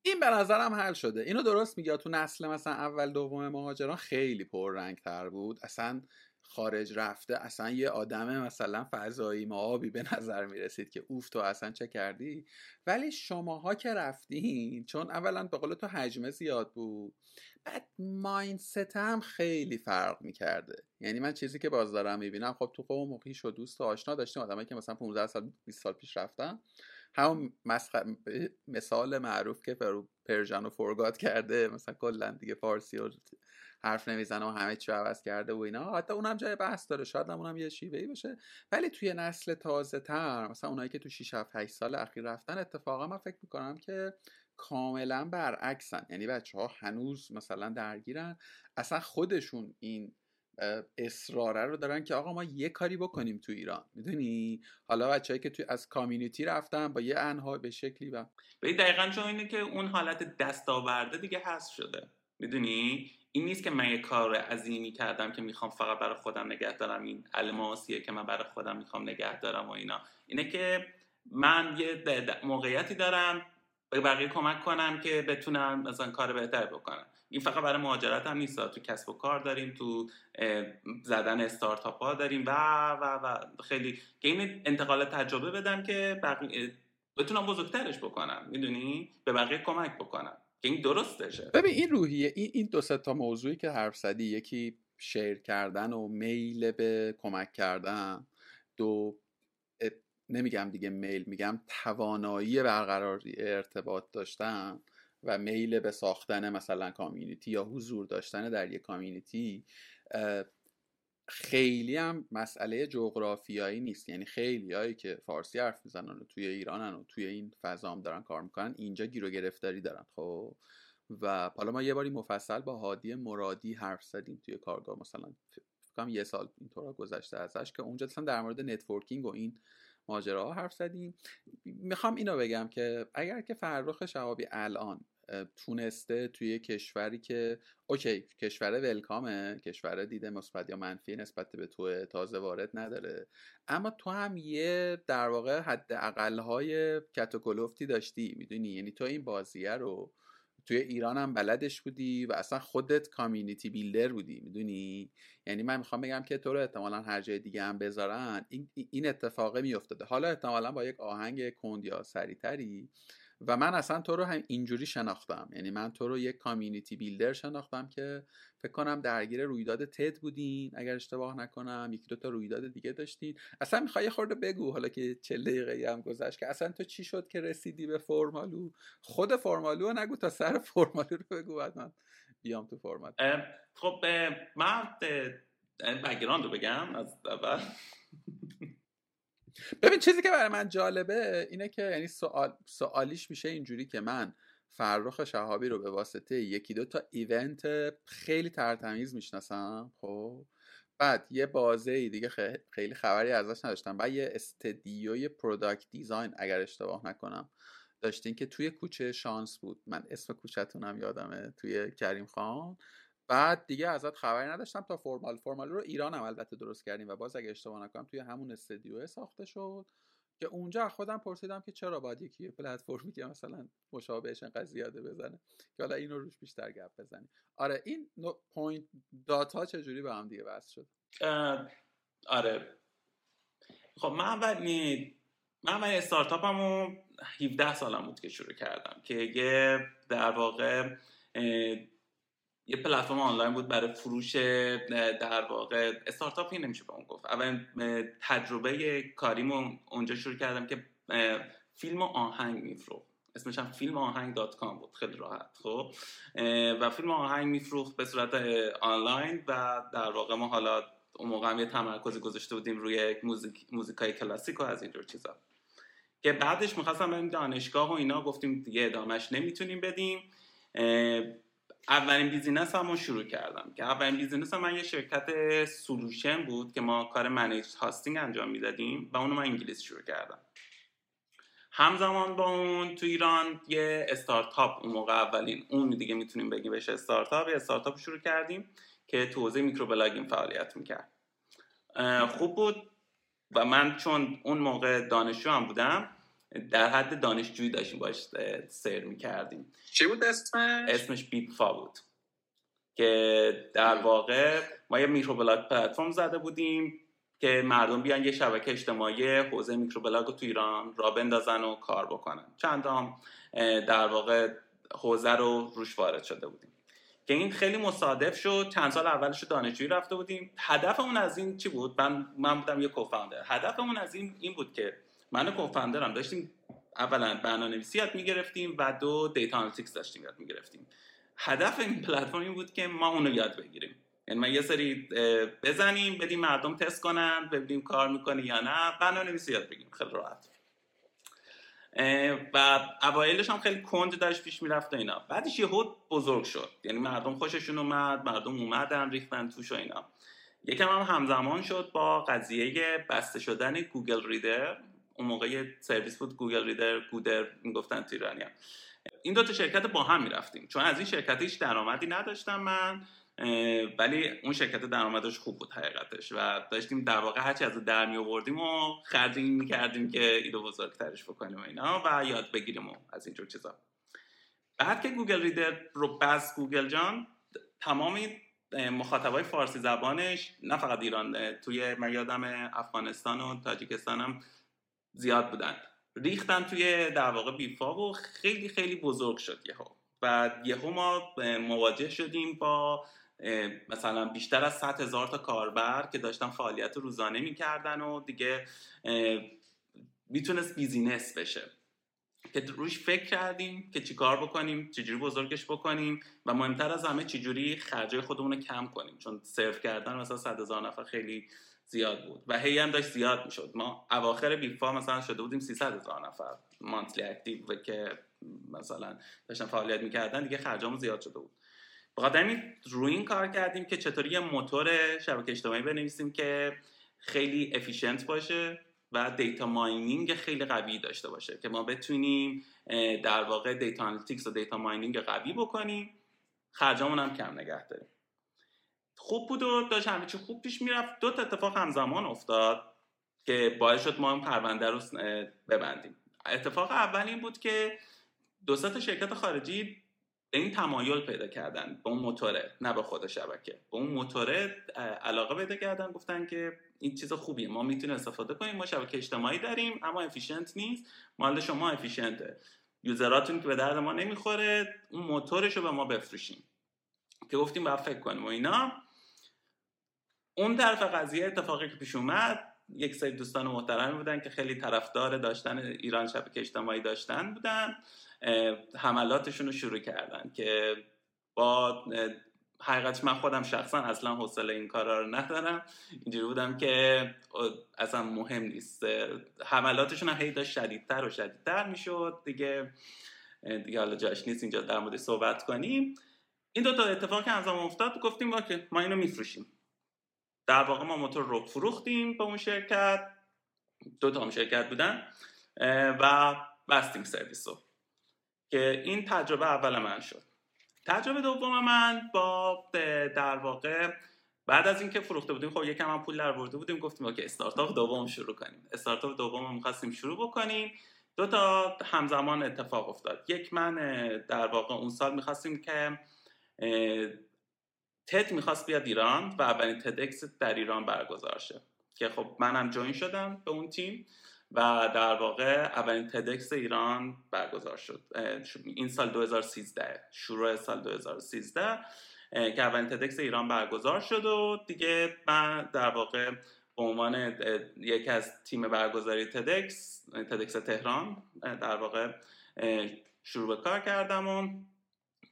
[SPEAKER 1] این به نظرم حل شده. اینو درست میگه تو نسل مثلا اول دوم مهاجران خیلی پررنگ تر بود. اصلا خارج رفته اصلا یه آدم مثلا فضایی آبی به نظر می‌رسید که اوف تو اصلا چه کردی؟ ولی شماها که رفتین چون اولا به قول تو حجمه زیاد بود بعد mindset هم خیلی فرق می‌کرده. یعنی من چیزی که باز دارم می‌بینم خب تو قوم و و دوست و آشنا داشتیم آدمایی که مثلا 15 سال 20 سال پیش رفتن. همون مثال معروف که Persian رو forgot کرده مثلا کلا دیگه فارسی و حرف نمی‌زنه و همه چی عوض کرده و اینا. حتی اونم جای بحث داره شاید اونم یه شیوهی باشه. ولی توی نسل تازه تر مثلا اونایی که تو 6 7 8 سال اخیر رفتن اتفاقا من فکر می‌کنم که کاملا برعکسن. یعنی بچه ها هنوز مثلا درگیرن. اصلا خودشون این اصراره رو دارن که آقا ما یه کاری بکنیم تو ایران. می‌دونی؟ حالا بچه‌ای که توی از کامیونیتی رفتن با یه انها به شکلی و
[SPEAKER 2] دقیقا چون اینه که اون حالت دستاورده دیگه هست شده. می‌دونی؟ این نیست که من یه کار عظیمی کردم که می‌خوام فقط برای خودم نگه دارم. این الماسیه که من برای خودم می‌خوام نگه دارم و اینا. اینه که من یه موقعیتی دارم به بقیه کمک کنم که بتونم مثلا کار بهتر بکنم. این فقط برای مهاجرت هم نیست تو کسب و کار داریم تو زدن استارتاپ ها داریم و و و. خیلی که این انتقال تجربه بدم که بقیه بتونم بزرگترش بکنم می‌دونی؟ به بقیه کمک بکنم که این درستشه
[SPEAKER 1] ببین این روحیه این این دو تا موضوعی که حرف زدی یکی شیر کردن و میل به کمک کردن دو نمیگم دیگه میل میگم توانایی برقراری ارتباط داشتن و میل به ساختن مثلا کامیونیتی یا حضور داشتن در یک کامیونیتی خیلی هم مسئله جغرافیایی نیست. یعنی خیلی هایی که فارسی حرف می‌زنن و توی ایرانن و توی این فضا هم دارن کار می‌کنن اینجا گیر و گرفتاری دارن خب؟ و حالا ما یه باری مفصل با هادی مرادی حرف زدیم توی کارگاه مثلا فکرم یه سال اینطورا گذشته ازش که اونجا مثلا در مورد networking و این ماجراها حرف زدیم. می‌خوام اینو بگم که اگر که فرخ شهابی الان تونسته توی کشوری که okay کشور welcome ه کشور دید مثبت یا منفی نسبت به تو تازه وارد نداره. اما تو هم یه در واقع حد اقلهای کت و کلفتی داشتی می‌دونی؟ یعنی تو این بازیه رو توی ایران هم بلدش بودی و اصلا خودت community builder بودی می‌دونی؟ یعنی من می‌خوام بگم که تو رو احتمالا هر جای دیگه هم بذارن این, این اتفاقه میافتاده. حالا احتمالا با یک آهنگ کند یا سریتری و من اصلا تو رو هم اینجوری شناختم. یعنی من تو رو یک کامیونیتی بیلدر شناختم که فکر کنم درگیر رویداد تد بودین. اگر اشتباه نکنم یکی دو تا رویداد دیگه داشتین. اصلا می‌خوای خورده بگو حالا که چه دقیقه هم گذشت که اصلا تو چی شد که رسیدی به فرمالو؟ خود فرمالو نگو تا سر فرمالو رو بگو بعد من بیام تو Formaloo.
[SPEAKER 2] خب من background رو بگم از اول.
[SPEAKER 1] ببین چیزی که برای من جالبه اینه که یعنی سوال سوالیش میشه اینجوری که من فرخ شهابی رو به واسطه یکی دو تا event خیلی ترتمیز می‌شناسم خب؟ بعد یه بازه ای دیگه خیلی خبری ازش نداشتم. بعد یه studio ی product design اگر اشتباه نکنم داشتین که توی کوچه شانس بود. من اسم کوچهتونم یادمه توی کریم خان. بعد دیگه ازت خبری نداشتم تا Formaloo Formaloo رو ایران هم البته درست کردیم و باز اگه اشتباه نکنم توی همون studio ساخته شد که اونجا خودم پرسیدم که چرا باید یکی پلتفرمی که مثلا مشابهش انقدر زیاده بزنه که حالا اینو روش بیشتر گپ بزنیم. آره این point dot ا چجوری به هم دیگه وصل شد؟
[SPEAKER 2] آره. خب من اول من اول استارتاپمو 17 سالم بود که شروع کردم که یه در واقع یه پلتفرم آنلاین بود برای فروش در واقع استارتاپی نمیشه به اون گفت. اول تجربه کاریمو اونجا شروع کردم که فیلم و آهنگ میفروخت. اسمش هم فیلم آهنگ dot com بود. خیلی راحت خب؟ و فیلم آهنگ میفروخت به صورت آنلاین و در واقع ما حالا اون موقع هم یه تمرکزی گذاشته بودیم روی موزیک موزیکای کلاسیک و از اینجور چیزا. که بعدش می‌خواستم بریم دانشگاه و اینا گفتیم دیگه ادامهش نمی‌تونیم بدیم. اولین business همون شروع کردم که اولین business هم من یه شرکت solution بود که ما کار managed hosting انجام می‌دادیم و اونو من انگلیس شروع کردم. همزمان با اون تو ایران یه استارتاپ اون موقع اولین اون دیگه می‌تونیم بگیم بهش استارتاپ یه استارتاپ شروع کردیم که تو حوزه microblogging فعالیت می‌کرد. خوب بود و من چون اون موقع دانشجو هم بودم در حد دانشجویی داشتیم باش سیر می‌کردیم.
[SPEAKER 3] چی بود اسمش؟
[SPEAKER 2] اسمش بیپفا بود که در واقع ما یه microblog platform زده بودیم که مردم بیان یه شبکه اجتماعی حوزه microblog رو تو ایران راه بندازن و کار بکنن. چند هم در واقع حوزه رو روش وارد شده بودیم. که این خیلی مصادف شد. چند سال اولش دانشجویی رفته بودیم. هدفمون از این چی بود؟ من من بودم یه co-founder هدفمون از این این بود که من co-founder م داشتیم اولا برنامه نویسی یاد می‌گرفتیم و دو data analytics داشتیم یاد می‌گرفتیم. هدف این پلتفرم این بود که ما اونو یاد بگیریم. یعنی من یه سری بزنیم بدیم مردم تست کنن ببینیم کار می‌کنه یا نه برنامه نویسی یاد بگیریم. خیلی راحت. و اوایلش هم خیلی کند داشت پیش می‌رفت و اینا. بعدش یهو بزرگ شد. یعنی مردم خوششون اومد مردم اومدن ریختن توش و اینا. یکم هم همزمان شد با قضیه بسته شدن Google Reader. اون موقع سرویس بود Google Reader گودر می‌گفتن تو این دو تا شرکت با هم می‌رفتیم. چون از این شرکت هیچ درآمدی نداشتم من ولی اون شرکت درآمدش خوب بود حقیقتش و داشتیم در واقع هرچی از در می آوردیم رو خرج این می‌کردیم که ایده بزرگترش بکنیم و اینا و یاد بگیریم و از اینجور چیزا. بعد که Google Reader رو بست گوگل جان تمام مخاطبای فارسی زبانش نه فقط ایران توی من یادم افغانستان و تاجیکستان هم زیاد بودن. ریختن توی در واقع بیفا و خیلی خیلی بزرگ شد یهو. و یهو ما مواجه شدیم با مثلا بیشتر از 100 هزار تا کاربر که داشتن فعالیت روزانه می‌کردن و دیگه می‌تونست business بشه. که روش فکر کردیم که چیکار بکنیم چجوری بزرگش بکنیم و مهمتر از همه چجوری خرجای خودمون رو کم کنیم. چون سرو کردن مثلا 100 هزار نفر خیلی زیاد بود و هی هم داشت زیاد می‌شد. ما اواخر بیفا مثلا شده بودیم 300 هزار نفر monthly active و که مثلا داشتن فعالیت می‌کردن دیگه خرجامون زیاد شده بود. بخاطر روی این کار کردیم که چطوری یه موتور شبکه اجتماعی بنویسیم که خیلی efficient باشه و data mining خیلی قوی داشته باشه. که ما بتونیم در واقع data analytics و data mining قوی بکنیم. خرجامون هم کم نگه داریم. خوب بود و داشت همه چی خوب پیش می‌رفت. دو تا اتفاق همزمان افتاد که باعث شد ما این پرونده رو ببندیم. اتفاق اول این بود که دو تا شرکت خارجی این تمایل پیدا کردن به اون موتوره نه به خود شبکه. به اون موتوره علاقه پیدا کردن گفتن که این چیز خوبیه ما می‌تونیم استفاده کنیم ما شبکه اجتماعی داریم اما افیشنت نیست مال شما افیشنته یوزراتون که به درد ما نمی‌خوره اون موتورش رو به ما بفروشیم که گفتیم باید فکر کنیم و اینا. اون طرف قضیه اتفاقی که پیش اومد یک سری دوستان محترمی بودن که خیلی طرفدار داشتن ایران شبکه اجتماعی داشتن بودن حملاتشون رو شروع کردن که با حقیقتش من خودم شخصا اصلا حوصله این کارا رو ندارم. اینجوری بودم که اصلا مهم نیست. حملاتشون هی داشت شدیدتر و شدیدتر می‌شد دیگه. دیگه حالا جاش نیست اینجا در مورد صحبت کنیم. این دو تا اتفاق که همزمان افتاد گفتیم که ما اینو میفروشیم. در واقع ما موتور رو فروختیم به اون شرکت. دو تا هم شرکت بودن و بستیم سرویس رو. که این تجربه اول من شد. تجربه دوم من با در واقع بعد از اینکه فروخته بودیم خب یکم هم پول در برده بودیم گفتیم که استارتاپ دوم شروع کنیم. استارتاپ دوم می‌خواستیم شروع بکنیم. دو تا همزمان اتفاق افتاد. یک من در واقع اون سال می‌خواستیم که تد می‌خواست بیاد ایران و اولین تدکس در ایران برگزار شه. که خب منم جوین شدم به اون تیم و در واقع اولین تدکس ایران برگزار شد. این سال 2013 شروع سال 2013 که اولین تدکس ایران برگزار شد و دیگه من در واقع به عنوان یکی از تیم برگزاری تدکس تدکس تهران در واقع شروع به کار کردم و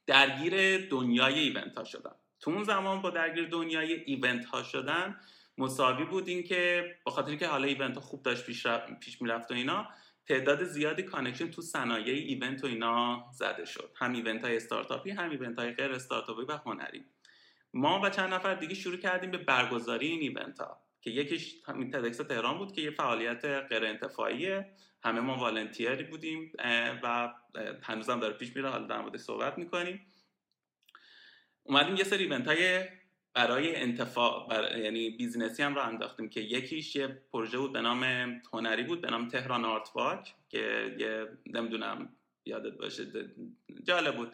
[SPEAKER 2] درگیر دنیای ایونت ها شدم. تو اون زمان با درگیر دنیای ایونت ها شدن مساوی بود این که با خاطر که حالا event ها خوب داشت پیش, پیش می‌رفت و اینا تعداد زیادی connection تو صنایع event و اینا زده شد. هم event های استارتاپی هم event های غیر استارتاپی و هنری. ما و چند نفر دیگه شروع کردیم به برگزاری این event ها که یکیش همین TEDx تهران بود که یه فعالیت غیر انتفاعیه. همه ما volunteer ی بودیم و هنوزم داره پیش میره حالا در مورد صحبت می‌کنیم. اومدیم یه سری event های برای انتفاع بر... یعنی business ی هم راه انداختیم که یکیش یه پروژه بود به نام هنری بود به نام تهران Art Walk که یه نمی‌دونم یادت باشه جالب بود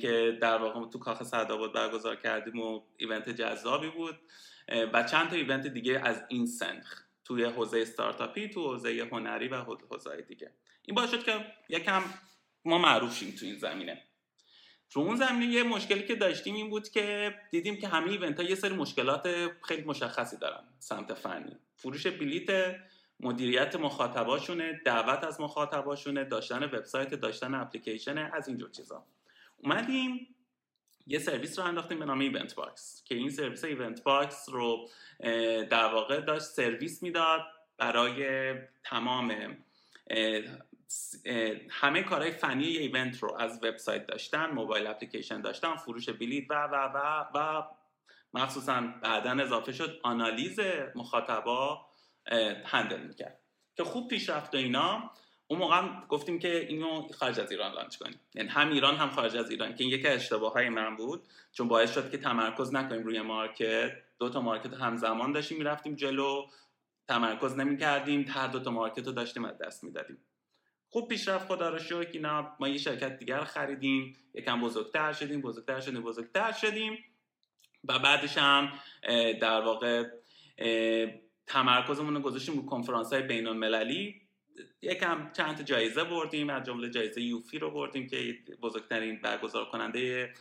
[SPEAKER 2] که در واقع تو کاخ سعدآباد برگزار کردیم و event جذابی بود و چند تا event دیگه از این سنخ توی حوزه استارتاپی تو حوزه هنری و حوزه دیگه. این باعث شد که یکم ما معروف شیم تو این زمینه. تو اون زمینه یه مشکلی که داشتیم این بود که دیدیم که همه event ها یه سری مشکلات خیلی مشخصی دارن سمت فنی. فروش بلیت مدیریت مخاطباشونه دعوت از مخاطباشونه داشتن وبسایت داشتن اپلیکیشن از اینجور چیزا. اومدیم یه سرویس راه انداختیم به نام EventBox که این سرویس EventBox رو در واقع داشت سرویس می‌داد برای تمام همه کارهای فنی یه event رو از وبسایت داشتن mobile application داشتن فروش بلیت و و و و مخصوصا بعدا اضافه شد آنالیز مخاطبا handle می‌کرد. که خوب پیش رفت و اینا. اون موقع گفتیم که اینو خارج از ایران launch کنیم. یعنی هم ایران هم خارج از ایران. که این یکی اشتباه های من بود. چون باعث شد که تمرکز نکنیم روی market. دو تا مارکت همزمان داشتیم می‌رفتیم جلو. تمرکز نمی کردیم هر دو تا مارکت رو داشتیم از دست می‌دادیم. خوب پیشرفت خدا رو شکر اینا ما یه شرکت دیگر خریدیم یکم بزرگتر شدیم بزرگتر شدیم بزرگتر شدیم. و بعدش هم در واقع تمرکزمون رو گذاشتیم رو کنفرانس های بین المللی یکم چند جایزه بردیم از جمله جایزه یوفی رو بردیم که بزرگترین برگزار کننده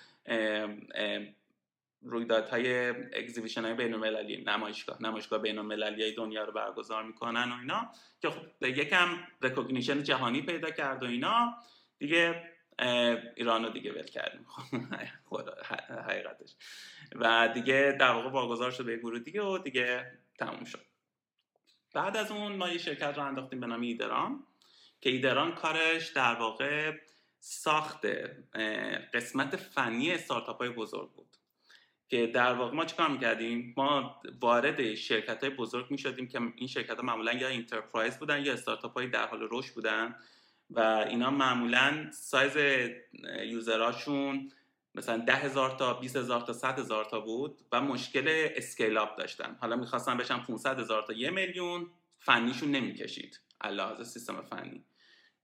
[SPEAKER 2] رویدادهای exhibition های بین المللی نمایشگاه نمایشگاه بین المللی دنیا رو برگزار می‌کنن و اینا که خب یکم recognition جهانی پیدا کرد و اینا. دیگه ایران رو دیگه ول کردیم. حقیقتش. و دیگه در واقع واگذار شد به گروه دیگه و دیگه تموم شد. بعد از اون ما یه شرکت راه انداختیم به نام ایدران که ایدران کارش در واقع ساخت قسمت فنی استارتاپ های بزرگ بود. که در واقع ما چیکار می‌کردیم؟ ما وارد شرکت های بزرگ می‌شدیم که این شرکت ها معمولا یا enterprise بودن یا استارتاپ های در حال رشد بودن و اینا معمولا سایز user اشون مثلا ده هزار تا 20 هزار تا 100 هزار تا بود و مشکل scale up داشتن. حالا می‌خواستن بشن 500 هزار تا یه میلیون فنیشون نمی‌کشید. علاوه سیستم فنی.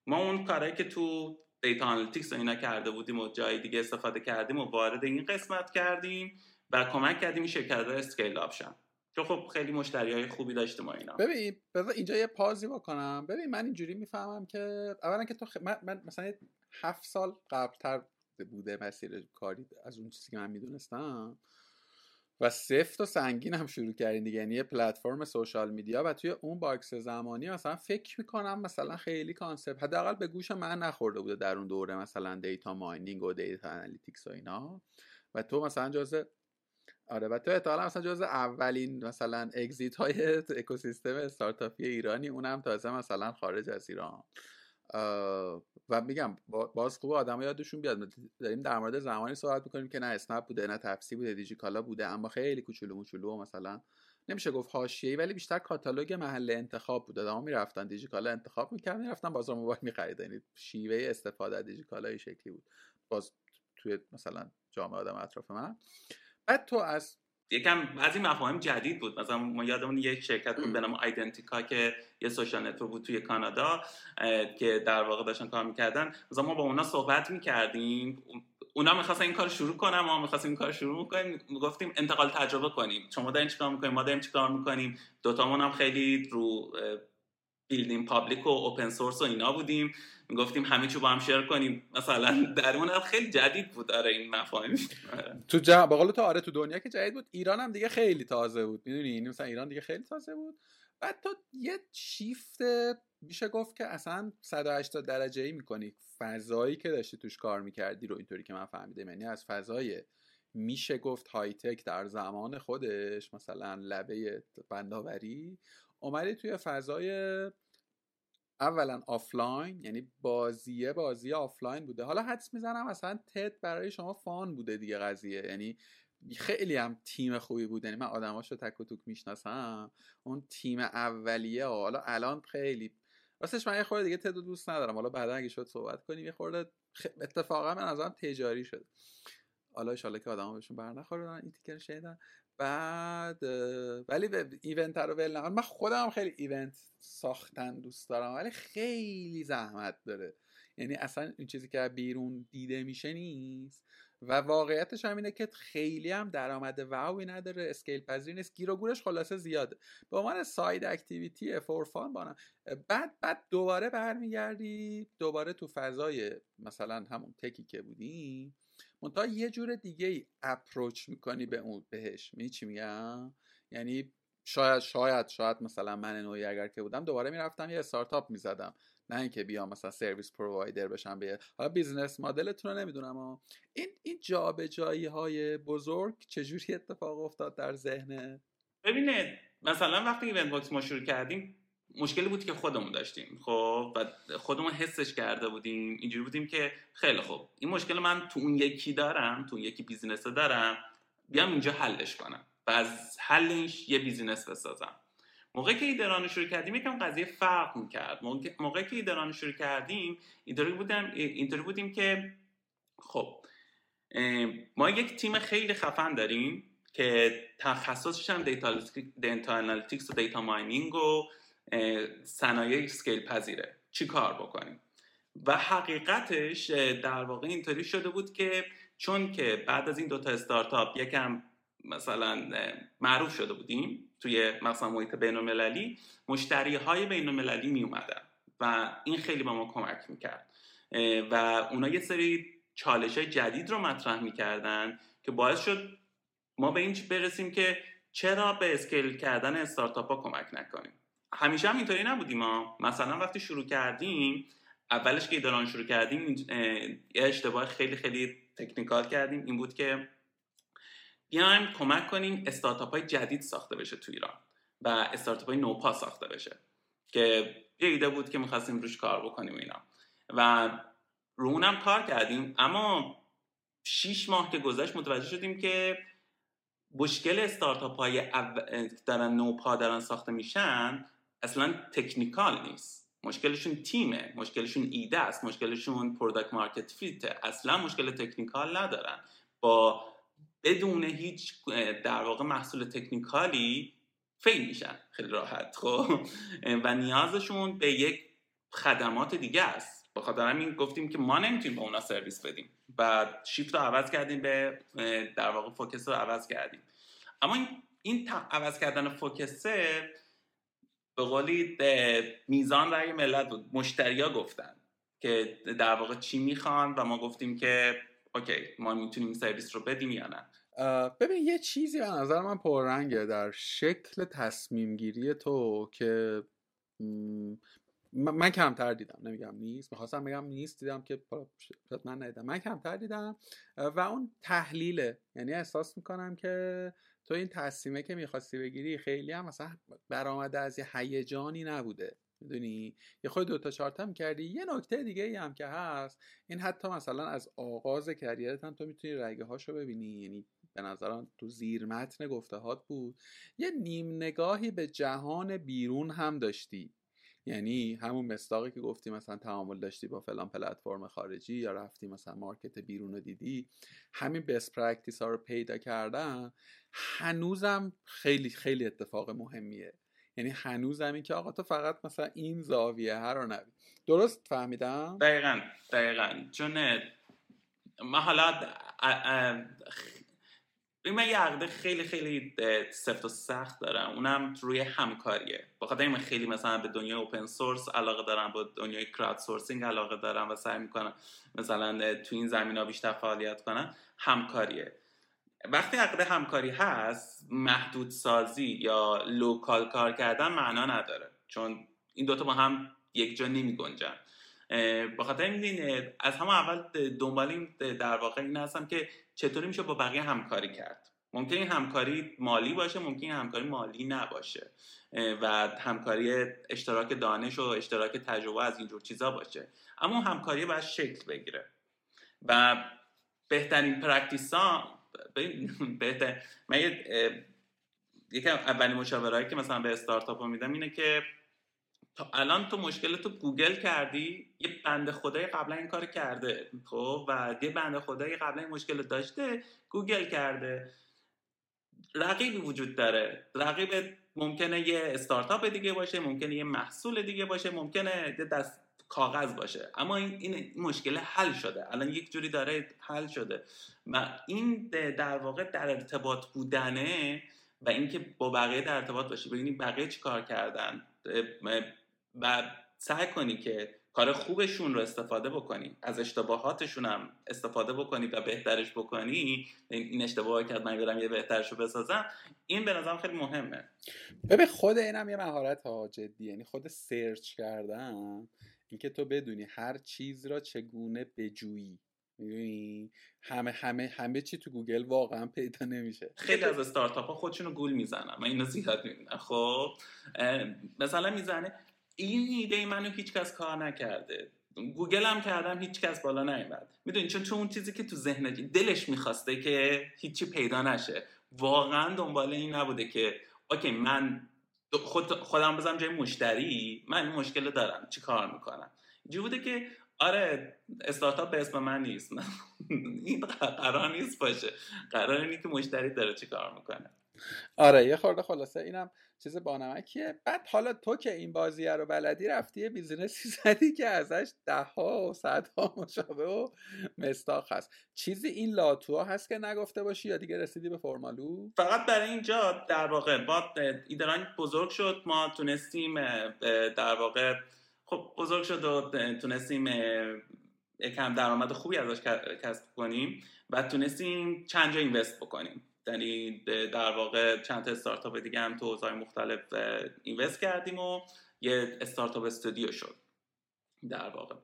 [SPEAKER 2] ما اون کارهایی که تو data analytics اینا کرده بودیم و جای دیگه استفاده کردیم و وارد این قسمت کردیم و کمک کردیم این شرکت ها scale up شن. که خب خیلی مشتری های خوبی داشتیم ما اینا.
[SPEAKER 1] ببین بذار اینجا یه pause ی بکنم. ببین من اینجوری می‌فهمم که اولا که تو خ... من, من مثلا هفت سال قبلتر بوده مسیر کاری از اون چیزی که من می‌دونستم. و سفت و سنگین هم شروع کردین دیگه. یعنی یه پلتفرم social media و توی اون box زمانی مثلا فکر می‌کنم مثلا خیلی concept حداقل به گوش من نخورده بوده در اون دوره مثلا data mining و data analytics و اینا. و تو مثلا جز آره و تو احتمالا مثلا جز اولین مثلا اگزیت های اکوسیستم استارتاپی ایرانی اونم تازه مثلا خارج از ایران. و میگم باز خوب آدم یادشون بیاد داریم در مورد زمانی صحبت می‌کنیم که نه اسنپ بوده نه تپسی بوده دیجیکالا بوده اما خیلی کوچولو موچولو مثلا نمیشه گفت حاشیه‌ای ولی بیشتر کاتالوگ محل انتخاب بوده آدم می‌رفتن دیجیکالا انتخاب می‌کردن می‌رفتن بازار موبایل میخریدن. یعنی شیوه استفاده از دیجیکالا شکلی بود. باز توی مثلا جامعه آدم اطراف من. تو از
[SPEAKER 2] یکم از این مفاهیم جدید بود. مثلا ما یادمون یک شرکت بود به نام Identica که یه social network بود توی کانادا که در واقع داشتن کار می‌کردن. مثلا ما با اونا صحبت می‌کردیم. اونا می‌خواستن این کار شروع کنم ما می‌خواستیم این کار شروع می‌کنیم. گفتیم انتقال تجربه کنیم. شما دارین چیکار می‌کنیم ما داریم چیکار می‌کنیم؟ دوتامون هم خیلی رو build in public و open source و اینا بودیم. می‌گفتیم همه چی با هم شیر کنیم. مثلا در اون خیلی جدید بود. آره این مفاهیم.
[SPEAKER 1] تو جا به تو آره تو دنیا که جدید بود. ایران هم دیگه خیلی تازه بود. می‌دونی؟ یعنی مثلا ایران دیگه خیلی تازه بود. بعد تو یه شیفت میشه گفت که اصلا 180 درجه ای می‌کنی. فضایی که داشتی توش کار می‌کردی رو اینطوری که من فهمیدم. یعنی از فضای میشه گفت های تک در زمان خودش مثلا لبه بنداوری اومدی توی فضای اولا آفلاین یعنی بازیه بازی آفلاین بوده. حالا حدس می‌زنم اصلا تد برای شما فان بوده دیگه قضیه. یعنی خیلی هم تیم خوبی بود. یعنی من آدماشو تک و توک می‌شناسم. اون تیم اولیه. حالا الان خیلی. راستش من یه خورده دیگه تدو دوست ندارم. حالا بعدا اگه شد صحبت کنیم. یه خورده اتفاقا من ازم تجاری شد حالا ان که آدما بهشون بر این تیکر شنیدن بعد ولی به event رو ول من خودم خیلی event ساختن دوست دارم ولی خیلی زحمت داره. یعنی اصلا این چیزی که بیرون دیده میشه نیست. و واقعیتش هم اینه که خیلی هم درآمد wow ی نداره scale پذیر نیست. گیر و گورش خلاصه زیاده. به عنوان side activity for fun بانم بعد بعد دوباره برمیگردی دوباره تو فضای مثلا همون tech ی که بودیم. منتها یه جور دیگه ای approach می‌کنی به اون بهش. می چی میگم؟ یعنی شاید شاید شاید مثلا من نوعی اگر که بودم دوباره می‌رفتم یه استارتاپ می‌زدم. نه اینکه بیام مثلا service provider بشم به حالا business model تون رو نمی‌دونم این این جابجایی های بزرگ چجوری اتفاق افتاد در ذهن؟
[SPEAKER 2] ببینید مثلا وقتی Eventbox ما شروع کردیم مشکلی بود که خودمون داشتیم. خب و خودمون حسش کرده بودیم اینجوری بودیم که خیلی خوب. این مشکل من تو اون یکی دارم تو اون یکی business دارم بیام اینجا حلش کنم و از حلش یه business بسازم. موقعی که ایدران شروع کردیم یکم قضیه فرق می‌کرد. موقعی که ایدران شروع کردیم اینطوری بودیم اینطوری بودیم که خب ما یک تیم خیلی خفن داریم که تخصصش هم data analytics و data mining و صنایع سکیل پذیره چی کار بکنیم؟ و حقیقتش در واقع اینطوری شده بود که چون که بعد از این دوتا استارتاپ یکم مثلا معروف شده بودیم توی مثلا محیط بین المللی مشتری های بین المللی می اومدن و این خیلی به ما کمک می‌کرد. و اونا یه سری چالش های جدید رو مطرح می‌کردن که باعث شد ما به این برسیم که چرا به اسکیل کردن استارتاپ ها کمک نکنیم. همیشه هم اینطوری نبودیم ما مثلا وقتی شروع کردیم اولش که ایداران شروع کردیم یه اشتباه خیلی خیلی تکنیکال کردیم. این بود که بیایم کمک کنیم استارتاپ های جدید ساخته بشه تو ایران و استارتاپ های نوپا ساخته بشه. که یه ایده بود که می‌خواستیم روش کار بکنیم اینا. و رو اونم کار کردیم. اما شیش ماه که گذشت متوجه شدیم که مشکل استارتاپ های دارن نوپا دارن ساخته میشن اصلا technical نیست. مشکلشون تیمه مشکلشون ایده است مشکلشون product market fit اصلا مشکل technical ندارن. با بدون هیچ در واقع محصول technical ی fail میشن. خیلی راحت خب؟ و نیازشون به یک خدمات دیگه است. با خاطر همین گفتیم که ما نمی‌تونیم به اونا سرویس بدیم. و شیفت رو عوض کردیم به در واقع focus رو عوض کردیم. اما این عوض کردن focus ه به قولی میزان رأی ملت بود. مشتریا گفتن که در واقع چی می‌خوان و ما گفتیم که okay ما می‌تونیم سرویس رو بدیم یا نه.
[SPEAKER 1] ببین یه چیزی به نظر من پررنگه در شکل تصمیم گیری تو که من کمتر دیدم. نمیگم نیست. می‌خواستم بگم نیست دیدم که من ندیدم. من کمتر دیدم. و اون تحلیله. یعنی احساس می‌کنم که تو این تصمیمه که می‌خواستی بگیری خیلی هم مثلا برآمده از یه هیجانی نبوده می‌دونی؟ یه خود دوتا چارت هم کردی. یه نکته دیگه ای هم که هست این حتی مثلا از آغاز کریرت هم تو می‌تونی رگه هاشو ببینی. یعنی به نظرم تو زیر متن گفته هات بود. یه نیم نگاهی به جهان بیرون هم داشتی. یعنی همون مصداقی که گفتی مثلا تعامل داشتی با فلان پلتفرم خارجی یا رفتی مثلا market بیرون رو دیدی همین best practice ها رو پیدا کردن هنوزم خیلی خیلی اتفاق مهمیه. یعنی هنوزم این که آقا تو فقط مثلا این زاویه ها رو نبینی درست فهمیدم؟
[SPEAKER 2] دقیقا دقیقا. چون ما حالا من یه عقیده خیلی خیلی سفت و سخت دارم. اونم روی همکاریه. بخاطر من خیلی مثلا به دنیای open source علاقه دارم با دنیای crowdsourcing علاقه دارم و سعی می‌کنم مثلا تو این زمین ها بیشتر فعالیت کنم. همکاریه. وقتی عقیده همکاری هست محدود سازی یا local کار کردن معنا نداره. چون این دوتا با هم یک جا نمی گنجن بخاطر این از همه اول دنبال در واقع این هستم که چطوری میشه با بقیه همکاری کرد؟ ممکن این همکاری مالی باشه ممکن همکاری مالی نباشه. و همکاری اشتراک دانش و اشتراک تجربه از اینجور چیزا باشه. اما همکاری باید شکل بگیره. و بهترین practice ها بهتر من یکی اولین مشاورهایی که مثلا به استارتاپ میدم اینه که تا الان تو مشکل تو گوگل کردی؟ یه بنده خدای قبلا این کار کرده خب؟ و یه بنده خدای قبلا این مشکل داشته گوگل کرده. رقیبی وجود داره. رقیب ممکنه یه استارتاپ دیگه باشه ممکنه یه محصول دیگه باشه ممکنه یه دست کاغذ باشه. اما این, این مشکل حل شده. الان یک جوری داره حل شده. و این در واقع در ارتباط بودنه و اینکه با بقیه در ارتباط باشی. ببینی بقیه چی کار کردن؟ و سعی کنی که کار خوبشون رو استفاده بکنی از اشتباهاتشون هم استفاده بکنی و بهترش بکنی. این اشتباه کرد من برم یه بهترش رو بسازم این به نظرم خیلی مهمه.
[SPEAKER 1] ببین خود اینم یه مهارت ها جدی. یعنی خود سرچ کردن اینکه تو بدونی هر چیز را چگونه بجویی. می‌دونی؟ همه همه همه چی تو گوگل واقعا پیدا نمیشه.
[SPEAKER 2] خیلی از استارتاپ ها خودشونو گول می‌زنن. من اینو زیاد می‌بینم. خب مثلا می‌زنه این ایده منو هیچکس کار نکرده. گوگل هم کردم هیچ کس بالا نیومد. می‌دونی؟ چون چون اون چیزی که تو ذهن دلش می‌خواسته که هیچی پیدا نشه. واقعا دنبال این نبوده که okay من خود خودم بزنم جای مشتری من این مشکل دارم. چی کار می‌کنم؟ اینجوری بوده که آره استارتاپ به اسم من نیست. این قرار نیست باشه. قرار اینه که مشتری داره چی کار می‌کنه.
[SPEAKER 1] آره یه خورده خلاصه اینم چیز بانمکیه بعد حالا تو که این بازیه رو بلدی رفتی یه business ی زدی که ازش ده ها و صدها مشابه و مستاق هست. چیزی این لاتوها هست که نگفته باشی یا دیگه رسیدی به فرمالو
[SPEAKER 2] فقط برای اینجا در واقع با ایدران بزرگ شد. ما تونستیم در واقع خب بزرگ شد و تونستیم یکم درآمد خوبی ازش کسب کنیم و تونستیم چند جا اینوست بکنیم. یعنی در واقع چند تا استارتاپ دیگه هم تو حوزه‌های مختلف اینوست کردیم و یه استارتاپ استودیو شد. در واقع.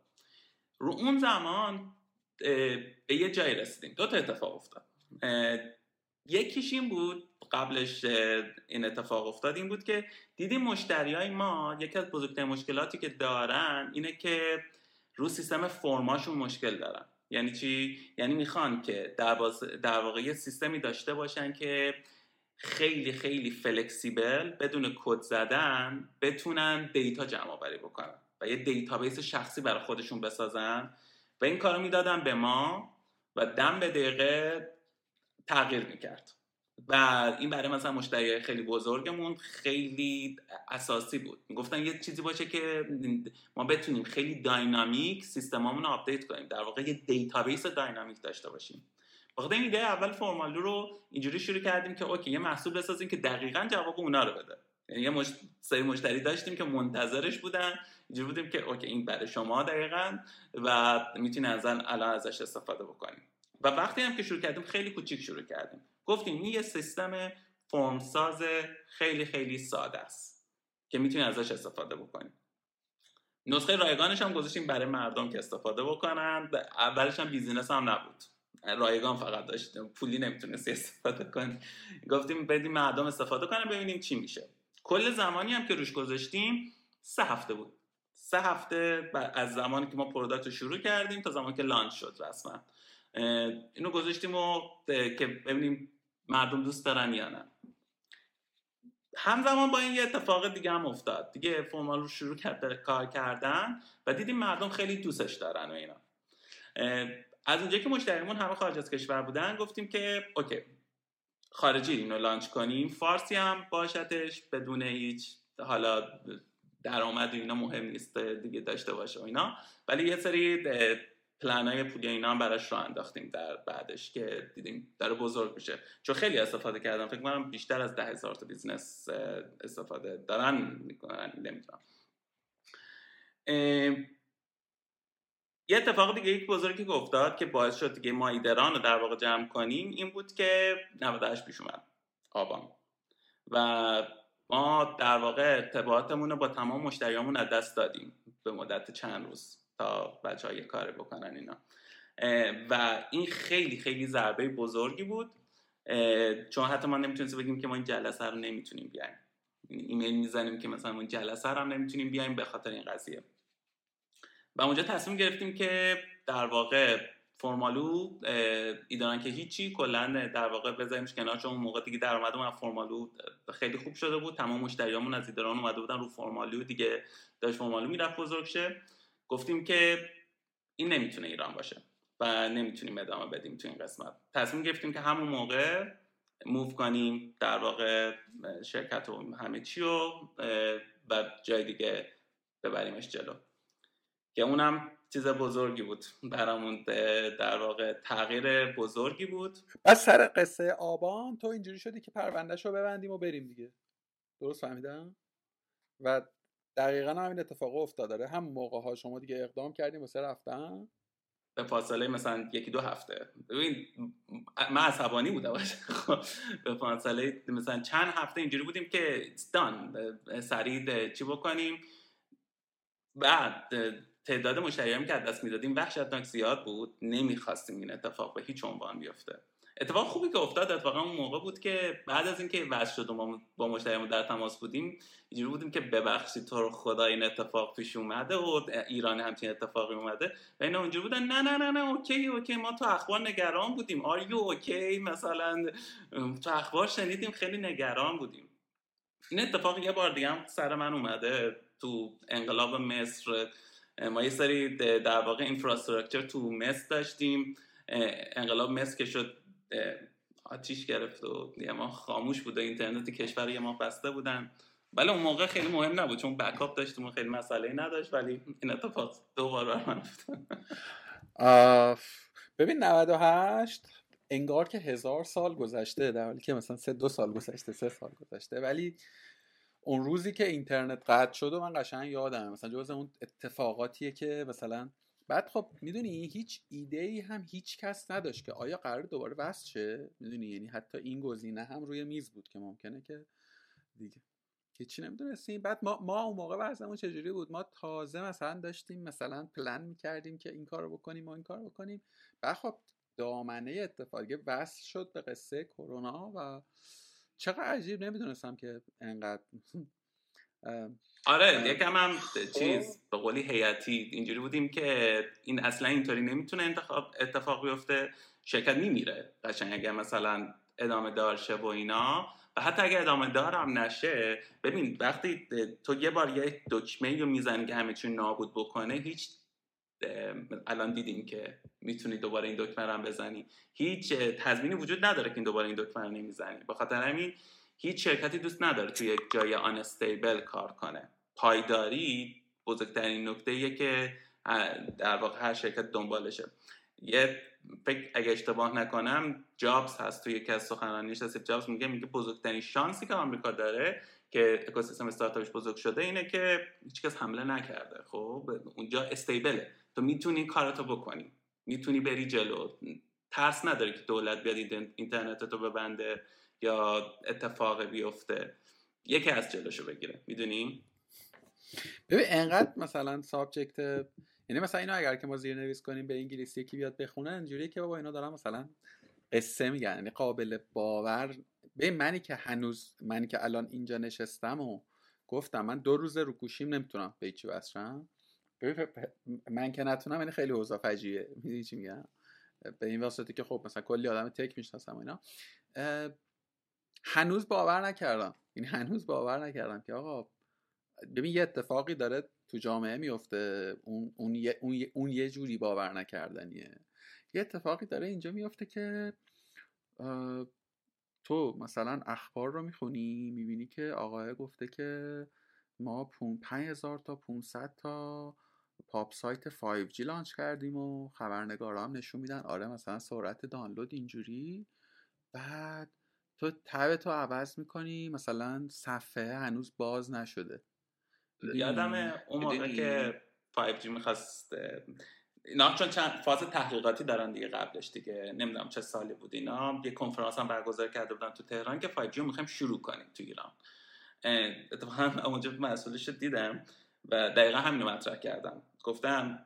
[SPEAKER 2] رو اون زمان به یه جایی رسیدیم. دو تا اتفاق افتاد. یکیش این بود قبلش این اتفاق افتاد این بود که دیدیم مشتری های ما یکی از بزرگترین مشکلاتی که دارن اینه که رو سیستم فرماشون مشکل دارن. یعنی چی؟ یعنی می‌خوان که در, در واقع یه سیستمی داشته باشن که خیلی خیلی فلکسیبل بدون کد زدن بتونن دیتا جمع آوری بکنن و یه database شخصی برای خودشون بسازن. و این کارو می‌دادن به ما و دم به دقیقه تغییر می‌کرد. و این برای مثلا مشتری خیلی بزرگمون خیلی اساسی بود. می‌گفتن یه چیزی باشه که ما بتونیم خیلی dynamic سیستمامون رو update کنیم. در واقع یه database dynamic داشته باشیم. بخاطر این ایده اول فرمالو رو اینجوری شروع کردیم که okay یه محصول بسازیم که دقیقا جواب اونا رو بده. یعنی یه مش... سری مشتری داشتیم که منتظرش بودن. اینجوری بودیم که okay این برای شما دقیقا و می‌تونی از الان ازش استفاده بکنیم و وقتی هم که شروع کردیم خیلی کوچیک شروع کردیم. گفتیم این یه سیستم فرمساز خیلی خیلی ساده است که می‌تونی ازش استفاده بکنیم. نسخه رایگانش هم گذاشتیم برای مردم که استفاده بکنن. اولش هم business هم نبود. رایگان فقط داشتیم. پولی نمی‌تونستی استفاده کنی گفتیم بدیم مردم استفاده کنن ببینیم چی میشه. کل زمانی هم که روش گذاشتیم سه هفته بود. سه هفته از زمانی که ما product رو شروع کردیم تا زمانی که launch شد رسما. اینو گذاشتیم و که ببینیم مردم دوست دارن یا نه. همزمان با این یه اتفاق دیگه هم افتاد. دیگه فرمال رو شروع کرد کار کردن و دیدیم مردم خیلی دوستش دارن و اینا. از اونجا که مشتریمون همه خارج از کشور بودن گفتیم که okay خارجی اینو launch کنیم. فارسی هم باشدش بدون هیچ حالا درآمد اینا مهم نیست دیگه داشته باشه و اینا. ولی یه سری پلن های پولی اینا هم براش رو انداختیم در بعدش که دیدیم داره بزرگ میشه. چون خیلی استفاده کردم. فکر کنم بیشتر از ده هزار تا business استفاده دارن می‌کنن. نمی‌دونم. یه اتفاق دیگه یک بزرگی که افتاد که باعث شد دیگه ما ایدران رو در واقع جمع کنیم این بود که 98 پیش اومد. آبان. و ما در واقع ارتباطمون رو با تمام مشتریامون از دست دادیم. به مدت چند روز. تا بچه های کار بکنن اینا. و این خیلی خیلی ضربه بزرگی بود چون حتی ما نمی‌تونستیم بگیم که ما این جلسه رو نمی‌تونیم بیایم. ایمیل می‌زنیم که مثلا اون جلسه رو هم نمی‌تونیم بیایم به خاطر این قضیه. و اونجا تصمیم گرفتیم که در واقع فرمالو ایدارن که هیچی کلا در واقع بذاریمش کنار چون موقع دیگه درآمدمون از فرمالو خیلی خوب شده بود. تمام مشتریامون از ایداران اومده بودن رو فرمالو دیگه داشت فرمالو می‌رفت بزرگ شه گفتیم که این نمی‌تونه ایران باشه و نمی‌تونیم ادامه بدیم تو این قسمت. تصمیم گرفتیم که همون موقع موو کنیم در واقع شرکت و همه چی و و جای دیگه ببریمش جلو. که اونم چیز بزرگی بود برامون در واقع تغییر بزرگی بود.
[SPEAKER 1] از سر قصه آبان تو اینجوری شدی که پروندهش رو ببندیم و بریم دیگه. درست فهمیدم؟ و دقیقا همین اتفاق افتاد داره هم موقع ها شما دیگه اقدام کردیم واسه رفتن؟
[SPEAKER 2] به فاصله مثلا یکی دو هفته. ببین من عصبانی خب، به فاصله مثلا چند هفته اینجوری بودیم که داون سریع چی بکنیم؟ بعد تعداد مشتریانی که دست می‌دادیم وحشتناک زیاد بود. نمی‌خواستیم این اتفاق به هیچ عنوان بیفته. اتفاق خوبی که افتاد اتفاقا اون موقع بود که بعد از اینکه وضع شد و ما با مشتریمون در تماس بودیم اینجوری بودیم که ببخشید تو رو خدا این اتفاق پیش اومده و ایران همچین اتفاقی اومده. و اینا اونجوری بودن نه نه نه نه okay okay ما تو اخبار نگران بودیم. are you okay مثلا تو اخبار شنیدیم خیلی نگران بودیم. این اتفاق یه بار دیگه هم سر من اومده تو انقلاب مصر. ما یه سری در واقع اینفراستراکچر تو مصر داشتیم. انقلاب مصر که شد آتیش گرفت و یه ما خاموش بود و اینترنت کشور یه ما بسته بودن. ولی اون موقع خیلی مهم نبود چون بکاپ داشتیم و خیلی مسئله نداشت ولی این اتفاق دوباره بار من
[SPEAKER 1] ببین 98 انگار که هزار سال گذشته در حالی که مثلا سه دو سال گذشته سه سال گذشته ولی اون روزی که اینترنت قطع شد و من قشنگ یادم مثلا جز اون اتفاقاتیه که مثلا بعد خب می‌دونی هیچ ایده ای هم هیچ کس نداشت که آیا قرار دوباره وصل شه؟ می‌دونی؟ یعنی حتی این گزینه هم روی میز بود که ممکنه که دیگه. هیچی نمی‌دونستیم. بعد ما ما اون موقع وضعمون چجوری بود؟ ما تازه مثلا داشتیم مثلا پلن می‌کردیم که این کارو بکنیم و این کارو بکنیم. بعد خب دامنه اتفاقی وصل شد به قصه کرونا و چقدر عجیب. نمی‌دونستم که انقدر
[SPEAKER 2] آره یکم هم چیز به قولی هیئتی اینجوری بودیم که این اصلا اینطوری نمی‌تونه انتخاب اتفاق بیفته شرکت میمیره قشنگ. اگر مثلا ادامه دار شه و اینا و حتی اگر ادامه دارم نشه ببین وقتی تو یه بار یه دکمه رو می‌زنی که همه چون نابود بکنه هیچ الان دیدیم که می‌تونی دوباره این دکمه رو بزنی. هیچ تضمینی وجود نداره که این دوباره این دکمه رو نمی‌زنی. به خاطر همین هیچ شرکتی دوست نداره توی یک جای آنستیبل کار کنه. پایداری بزرگترین نکته که در واقع هر شرکت دنبالشه. یه فکر اگه اشتباه نکنم جابز هست توی یکی از سخنرانیش هست جابز میگه میگه بزرگترین شانسی که آمریکا داره که اکوسیستم استارتاپش بزرگ شده اینه که هیچکس حمله نکرده. خب اونجا استیبله تو می‌تونی کاراتو بکنی. می‌تونی بری جلو. ترس نداری که دولت بیاد اینترنت تو ببنده. یا اتفاق بیفته. یکی از جلوشو بگیره. می‌دونیم
[SPEAKER 1] ببین انقدر مثلا سابجکت یعنی مثلا اینو اگر که ما زیر نویس کنیم به انگلیسی یکی بیاد بخونه اینجوریه که بابا اینا دارن مثلا قصه میگن. یعنی قابل باور. به منی که هنوز منی که الان اینجا نشستم و گفتم من دو روز رو گوشیم نمی‌تونم به چی بسرم من که نتونم یعنی خیلی اوضاع فجیعه. می‌دونی چی میگم؟ به این واسطه که خب مثلا کلی آدم تک می‌شناسم اینا. هنوز باور نکردم. یعنی هنوز باور نکردم که آقا ببین یه اتفاقی داره تو جامعه میفته. اون, اون, یه, اون, اون یه جوری باور نکردنیه. یه اتفاقی داره اینجا میفته که تو مثلا اخبار رو می‌خونی می‌بینی که آقای گفته که ما 5000 تا 500 تا پاپ سایت 5G لانچ کردیم و خبرنگارا هم نشون میدن. آره مثلا سرعت دانلود اینجوری. بعد تو تب تو عوض می‌کنی؟ مثلا صفحه هنوز باز نشده.
[SPEAKER 2] یادم اون موقع که 5G می‌خواست اینا چون چند فاز تحقیقاتی دارن دیگه قبلش دیگه. نمی‌دونم چه سالی بود اینا. یه کنفرانس هم برگزار کرده بودن تو تهران که 5G رو می‌خوایم شروع کنیم تو ایران. اتفاقا اونجا مسئولش دیدم و دقیقا همین رو مطرح کردم. گفتم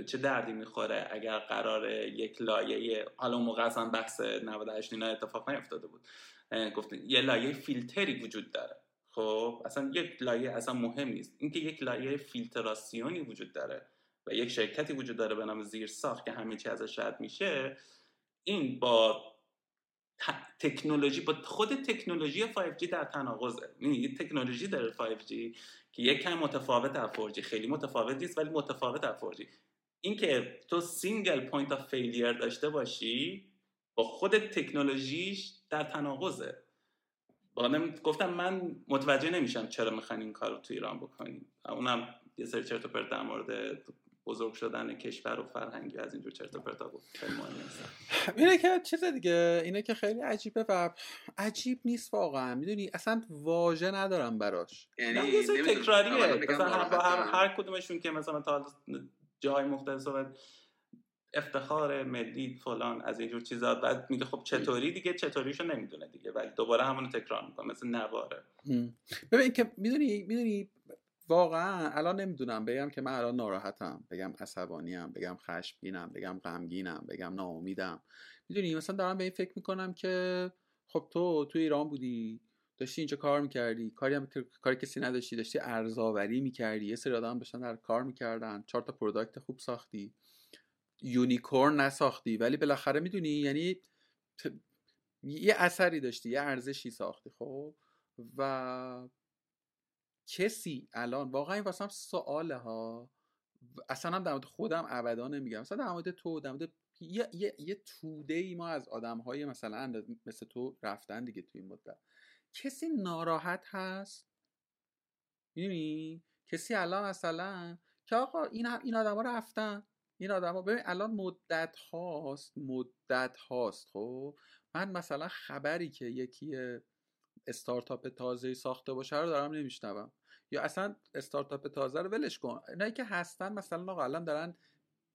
[SPEAKER 2] به چه دردی می‌خوره اگر قرار یک لایه حالا موقع اصلا بحث 98 اینا اتفاق نیفتاده بود گفتم یه لایه فیلتری وجود داره. خب اصلا یک لایه اصلا مهم نیست. اینکه یک لایه فیلتراسیونی وجود داره و یک شرکتی وجود داره به نام زیر ساخت که همه چی ازش رد میشه این با تکنولوژی با خود تکنولوژی 5G در تناقضه. یعنی یه تکنولوژی داره 5G که یک کم متفاوت از 4G خیلی متفاوت نیست ولی متفاوت از 4G اینکه تو single point of failure داشته باشی با خود تکنولوژیش در تناقضه. گفتم من متوجه نمیشم چرا می‌خوان این کار رو تو ایران بکنیم اونم یه سری چرت و پرت در مورد بزرگ شدن کشور و فرهنگی از اینجور چرت و پرتا بود خیلی مهم
[SPEAKER 1] اینه که چیز دیگه اینه که خیلی عجیبه و عجیب نیست واقعا. می‌دونی اصلا واژه ندارم براش.
[SPEAKER 2] یعنی تکراریه. مثلا هر, هر کدومشون که مثلا تا جای مختلف افتخار ملی فلان از اینجور چیزا بعد میگه خب چطوری دیگه؟ چطوریشو نمی‌دونه دیگه ولی دوباره همونو تکرار می‌کنه مثل نواره.
[SPEAKER 1] ببین که می‌دونی می‌دونی واقعا الان نمی‌دونم بگم که من الان ناراحتم. بگم عصبانیم بگم خشمگینم بگم غمگینم بگم ناامیدم. می‌دونی مثلا دارم به این فکر می‌کنم که خب تو تو ایران بودی. داشتی اینجا کار می‌کردی کاری هم کاری کسی نداشتی داشتی ارزآوری می‌کردی. یه سری آدم داشتن در کار می‌کردن چهار تا product خوب ساختی. unicorn نساختی ولی بالاخره می‌دونی یعنی یه اثری داشتی یه ارزشی ساختی خب؟ و کسی الان واقعا این واسه سواله ها. اصلا هم در مورد خودم ابدا نمیگم. مثلا در مورد تو در مورد یه, یه،, یه توده ای ما از آدم های مثلا مثل تو رفتن دیگه توی این مدت. کسی ناراحت هست؟ می‌دونی؟ کسی الان مثلا که آقا این این آدما رفتن این آدما ببین الان مدت هاست مدت هاست خب؟ من مثلا خبری که یکی استارتاپ تازه ساخته باشه رو دارم نمیشنوم. یا اصلا استارتاپ تازه رو ولش کن. اینایی که هستن مثلا آقا الان دارن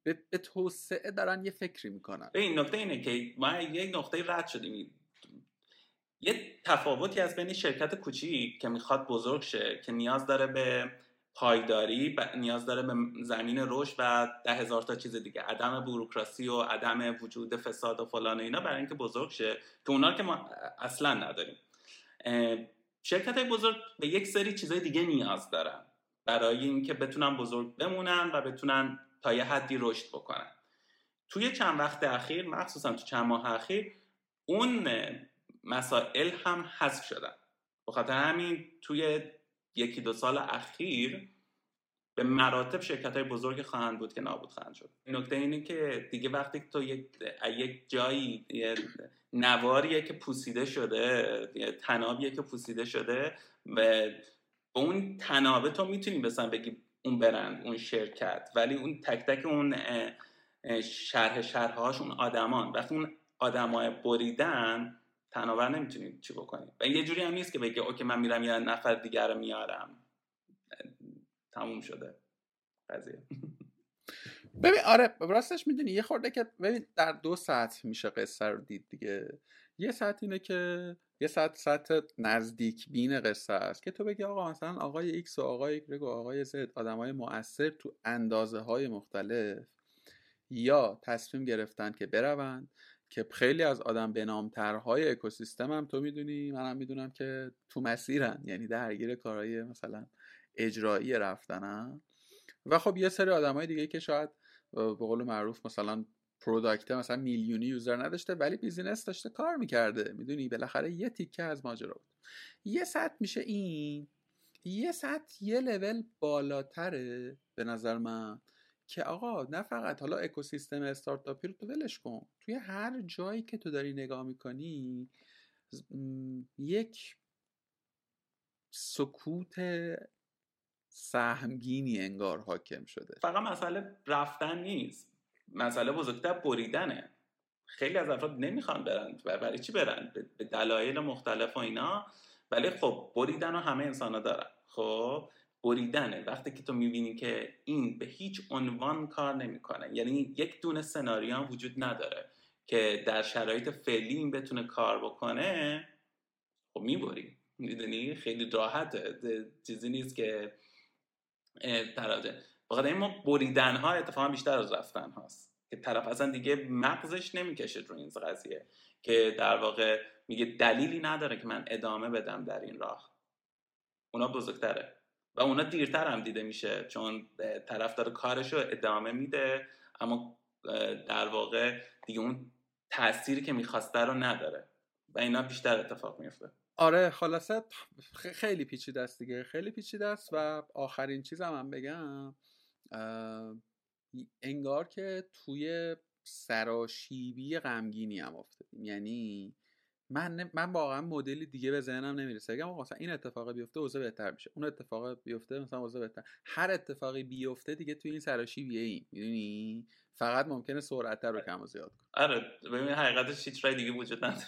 [SPEAKER 1] به, توسعه دارن یه فکری می‌کنن.
[SPEAKER 2] این نکته اینه که ما یک نقطه رد شدیم. یه تفاوتی از بین شرکت کوچیک که می‌خواد بزرگ شه که نیاز داره به پایداری نیاز داره به زمین رشد و ده هزار تا چیز دیگه. عدم بروکراسی و عدم وجود فساد و فلان و اینا برای اینکه بزرگ شه که اونا که ما اصلا نداریم. شرکت بزرگ به یک سری چیزای دیگه نیاز دارن. برای اینکه بتونن بزرگ بمونن و بتونن تا یه حدی رشد بکنن. توی چند وقت اخیر مخصوصا تو چند ماه اخیر اون مسائل هم حذف شدن. بخاطر همین توی یکی دو سال اخیر به مراتب شرکت های بزرگ خواهند بود که نابود خواهند شد. نکته اینه که دیگه وقتی تو یک, یک جایی نواریه که پوسیده شده تنابیه که پوسیده شده و اون تنابه تو می‌تونی بسن بگی اون برند اون شرکت ولی اون تک تک اون شرح شرحهاش اون آدمان. وقتی اون آدمای بریدن تناور نمی‌تونید چی بکنید و یه جوری هم نیست که بگه اوکی من میرم یه نفر دیگر رو میارم. تموم شده. قضیه.
[SPEAKER 1] ببین آره راستش می‌دونی یه خورده که ببین در دو ساعت میشه قصه رو دید دیگه. یه ساعت اینه که یه ساعت ساعت نزدیک بین قصه است که تو بگی آقا مثلا آقای ایکس و آقای ایگرگ و آقای زد آدم های مؤثر تو اندازه های مختلف یا تصمیم گرفتن که بروند که خیلی از آدم به نامترهای اکوسیستم هم تو می‌دونی منم می‌دونم که تو مسیرن یعنی درگیر کارهای مثلا اجرایی رفتنن. و خب یه سری آدم های دیگه که شاید به قول معروف مثلا product مثلا میلیونی user نداشته ولی business داشته کار می‌کرده. می‌دونی؟ بالاخره یه تیکه از ماجرا بود. یه سطح میشه این. یه سطح یه لول بالاتره به نظر من. که آقا نه فقط حالا اکوسیستم استارتاپی رو تو ولش کن. توی هر جایی که تو داری نگاه می‌کنی یک سکوت سهمگینی انگار حاکم شده.
[SPEAKER 2] فقط مسئله رفتن نیست. مسئله بزرگتر بریدنه. خیلی از افراد نمی‌خوان برن و برای چی برن؟ به دلایل مختلف و اینا. ولی خب بریدن رو همه انسان دارن. خب بریدنه. وقتی که تو می‌بینی که این به هیچ عنوان کار نمی‌کنه. یعنی یک دونه سناریو وجود نداره که در شرایط فعلی این بتونه کار بکنه خب می‌بری. می‌دونی؟ خیلی راحته. چیزی نیست که تراجه بخاطر این ما بریدن ها اتفاقا بیشتر از رفتن هاست. که طرف اصلا دیگه مغزش نمی‌کشه رو این قضیه. که در واقع میگه دلیلی نداره که من ادامه بدم در این راه. اونا بزرگتره. و اونا دیرتر هم دیده میشه چون طرف داره کارش رو ادامه میده اما در واقع دیگه اون تأثیری که می‌خواسته رو نداره و اینا بیشتر اتفاق میفته
[SPEAKER 1] آره خلاصه خیلی پیچیده است دیگه. خیلی پیچیده است و آخرین چیزم هم بگم انگار که توی سراشیبی غمگینی هم افتادیم. یعنی من من واقعا مدلی دیگه به ذهنم نمی‌رسه. اگه مثلا این اتفاق بیفته اوضاع بهتر میشه. اون اتفاق بیفته مثلا اوضاع بهتر. هر اتفاقی بیفته دیگه توی این سراشیبیه ای می‌دونی؟ فقط ممکنه سرعت رو کم و زیاد
[SPEAKER 2] کنه آره ببین حقیقتش هیچ رای دیگه وجود نداره.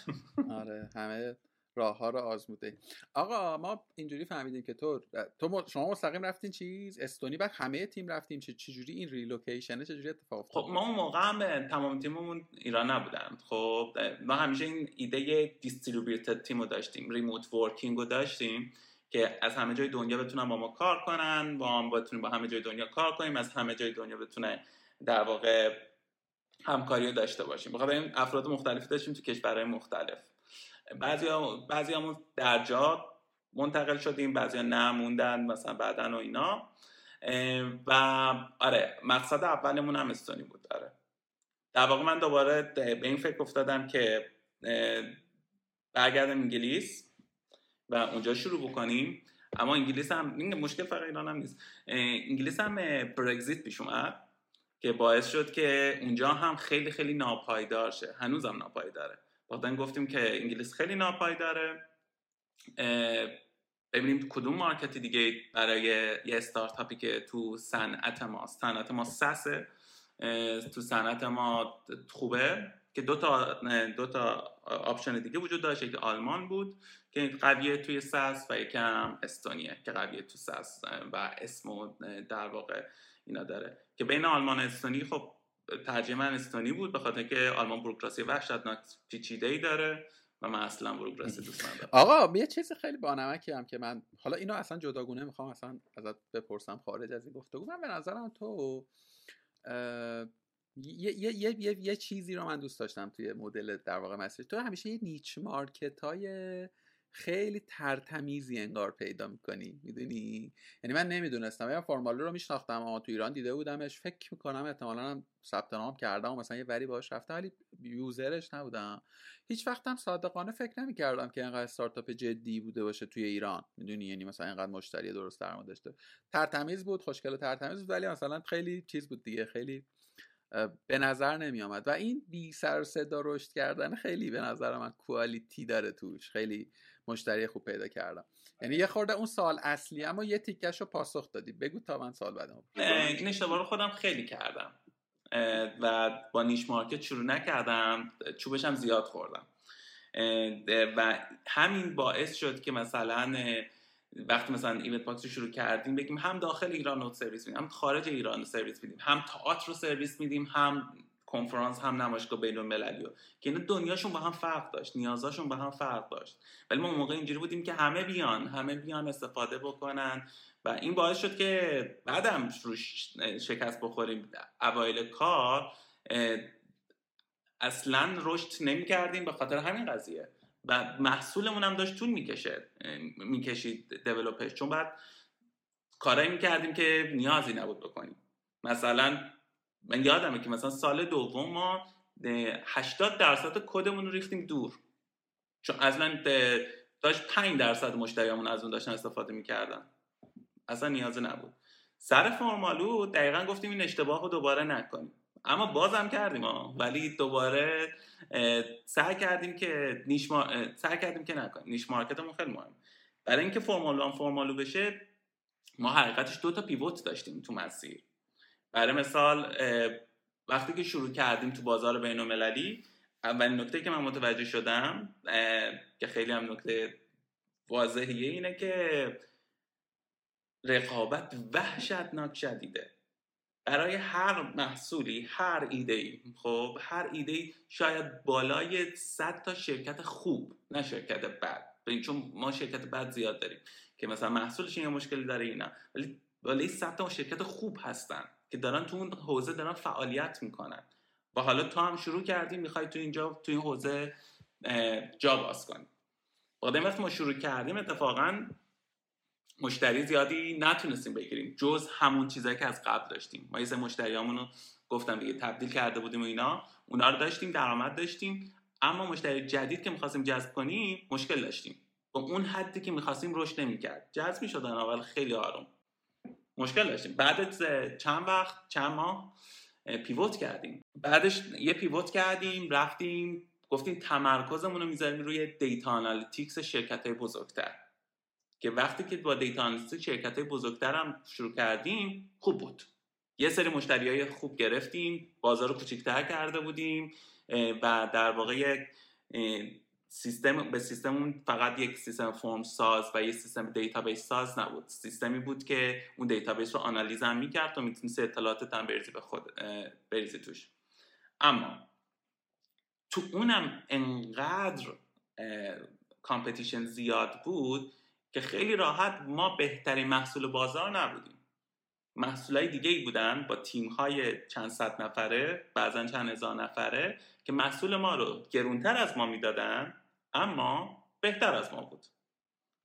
[SPEAKER 1] آره همه راه ها رو آزموده. آقا ما اینجوری فهمیدیم که تو تو شما مستقیم رفتین چیز؟ استونی بعد همه تیم رفتیم. چه چجوری این ریلوکیشنه؟ چجوری اتفاق
[SPEAKER 2] افتاد؟ خب ما اون موقع هم تمام تیممون ایران نبودن. خب ما همیشه این ایده دیستریبیوتد تیم رو داشتیم ریموت ورکینگ رو داشتیم که از همه جای دنیا بتونن با ما کار کنن با هم بتونیم با همه جای دنیا کار کنیم از همه جای دنیا بتونه در واقع همکاری داشته باشیم. بخاطر این افراد مختلفی داشتیم تو کشورهای مختلف. بعضی بعضی همون در جا منتقل شدیم بعضی نه موندن مثلا بعدن و اینا. و آره مقصد اولمون هم استونی بود آره. در واقع من دوباره به این فکر افتادم که برگردم انگلیس و اونجا شروع بکنیم. اما انگلیس هم این مشکل فقط ایران هم نیست. انگلیس هم برگزیت پیش اومد که باعث شد که اونجا هم خیلی خیلی ناپایدار شه. هنوزم ناپایداره. بعدن گفتیم که انگلیس خیلی ناپایداره. ببینیم کدوم market دیگه برای یه استارتاپی که تو صنعت ما صنعت ما SaaS ه. تو صنعت ما خوبه. که دو تا دو تا option دیگه وجود داشت. که آلمان بود که قویه توی SaaS و یکم استونیه که قویه تو SaaS و اسم در واقع اینا داره. که بین آلمان و استونی خب ترجمه استونی بود به خاطر که آلمان بروکراسی وحشتناک پیچیده ای داره و من اصلا بروکراسی دوست ندارم.
[SPEAKER 1] آقا یه چیز خیلی بانمکی هم که من حالا اینو اصلا جداگونه می‌خوام اصلا ازت بپرسم خارج از این گفتگو. من به نظرم تو یه, یه, یه, یه, چیزی رو من دوست داشتم توی مدل در واقع مسیر. تو همیشه یه نیچ مارکت های خیلی ترتمیزی انگار پیدا می‌کنی می‌دونی؟ یعنی من نمی‌دونستم. یا فرمالو رو میشناختم اما تو ایران دیده بودمش. فکر می‌کنم احتمالا هم ثبت نام کردم مثلا یه وری باش رفتم ولی یوزرش نبودم. هیچ وقتم صادقانه فکر نمی‌کردم که اینقدر استارتاپ جدی بوده باشه توی ایران. می‌دونی؟ یعنی مثلا اینقدر مشتری درست درآمد داشته. ترتمیز بود خوشگل و ترتمیز بود ولی مثلا خیلی چیز بود دیگه خیلی به نظر نمی آمد و این بی سر صدا رشد کردن خیلی به نظر من کوالیتی داره توش. خیلی مشتری خوب پیدا کردم. یعنی یه خورده اون سوال اصلی اما یه تیکش رو پاسخ دادی. بگو تا من سوال بعدم
[SPEAKER 2] این اشتباه رو خودم خیلی کردم. و با niche market شروع نکردم. چوبشم زیاد خوردم. و همین باعث شد که مثلا وقتی مثلا EventBox رو شروع کردیم بگیم هم داخل ایران رو سرویس میدیم هم خارج ایران رو سرویس میدیم هم تئاتر رو سرویس میدیم هم کنفرانس هم نمایشگاه بین المللی که اینا دنیاشون با هم فرق داشت نیازاشون با هم فرق داشت. ولی ما موقع اینجوری بودیم که همه بیان همه بیان استفاده بکنن و این باعث شد که بعدم روش شکست بخوریم. اوایل کار اصلا رشد نمی کردیم به خاطر همین قضیه. و محصولمون هم داشت طول می‌کشه می‌کشید دیولوپش چون بعد کارایی می‌کردیم که نیازی نبود بکنیم. مثلا من یادمه که مثلا سال دوم ما 80 درصد کدمون رو ریختیم دور. چون اصلا داشت 5 درصد مشتریامون از اون داشتن استفاده می‌کردن. اصلا نیازی نبود. سر فرمالو دقیقا گفتیم این اشتباه رو دوباره نکنیم. اما بازم کردیم. ها ولی دوباره سعی کردیم که نیش سعی کردیم که نکنیم. نیش مارکتمون خیلی مهم. برای اینکه فرمالو هم فرمالو بشه ما حقیقتش دو تا پیوت داشتیم تو مسیر. برای مثال وقتی که شروع کردیم تو بازار بین المللی اولین نکته که من متوجه شدم که خیلی هم نکته واضحیه اینه که رقابت وحشتناک شدیده. برای هر محصولی هر ایده ای خب؟ هر ایده ای شاید بالای 100 تا شرکت خوب نه شرکت بد. چون ما شرکت بد زیاد داریم که مثلا محصولش یه مشکلی داره اینا ولی بالای 100 تا شرکت خوب هستن که دارن تو اون حوزه دارن فعالیت می‌کنن. و حالا تو هم شروع کردی می‌خوای تو اینجا تو این حوزه جا باز کنی. وقتی ما شروع کردیم اتفاقا مشتری زیادی نتونستیم بگیریم. جز همون چیزایی که از قبل داشتیم. ما یه مشتریامون رو گفتم دیگه تبدیل کرده بودیم و اینا. اونا رو داشتیم درآمد داشتیم. اما مشتری جدید که می‌خواستیم جذب کنیم مشکل داشتیم. با اون حدی که می‌خواستیم رشد نمی‌کرد. جذب می‌شدن اول خیلی آروم. مشکل داشتیم. بعد چند وقت چند ماه pivot کردیم. بعدش یه pivot کردیم رفتیم گفتیم تمرکزمون رو می‌ذاریم روی data analytics شرکت های بزرگتر. که وقتی که با data analytics شرکت های بزرگتر هم شروع کردیم خوب بود. یه سری مشتری های خوب گرفتیم بازار رو کوچکتر کرده بودیم و در واقع سیستم به سیستم فقط یک سیستم فرم ساز و یک سیستم database ساز نبود. سیستمی بود که اون database رو آنالیز هم می‌کرد و می‌تونست اطلاعات هم بریزی به خود بریزی توش. اما تو اونم انقدر competition زیاد بود که خیلی راحت ما بهترین محصول بازار نبودیم. های دیگه ای بودن با تیم های چند صد نفره بعضا چند هزار نفره که محصول ما رو گرونتر از ما می‌دادن اما بهتر از ما بود.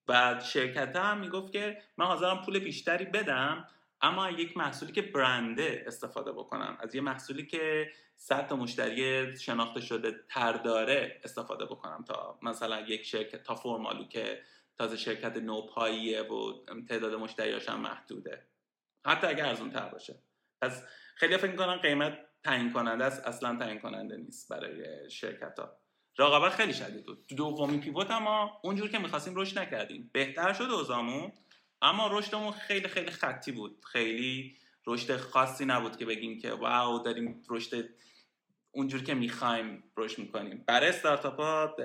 [SPEAKER 2] و شرکت هم می‌گفت که من حاضرم پول بیشتری بدم اما یک محصولی که برنده استفاده بکنم. از یه محصولی که صد تا مشتری شناخته شده تر داره استفاده بکنم تا مثلا یک شرکت تا فرمالو که تازه شرکت نوپاییه و تعداد مشتریاش هم محدوده. حتی اگر ارزون تر باشه. پس خیلی فکر می‌کنن قیمت تعیین کننده است. اصلا تعیین کننده نیست برای شرکت ها رقابت خیلی شدید بود. دومی پیوت اما اونجور که می‌خواستیم رشد نکردیم. بهتر شد اوزامون اما رشدمون خیلی خیلی خطی بود. خیلی رشد خاصی نبود که بگیم که واو داریم رشد اونجور که می‌خوایم رشد می‌کنیم. برای استارتاپ ها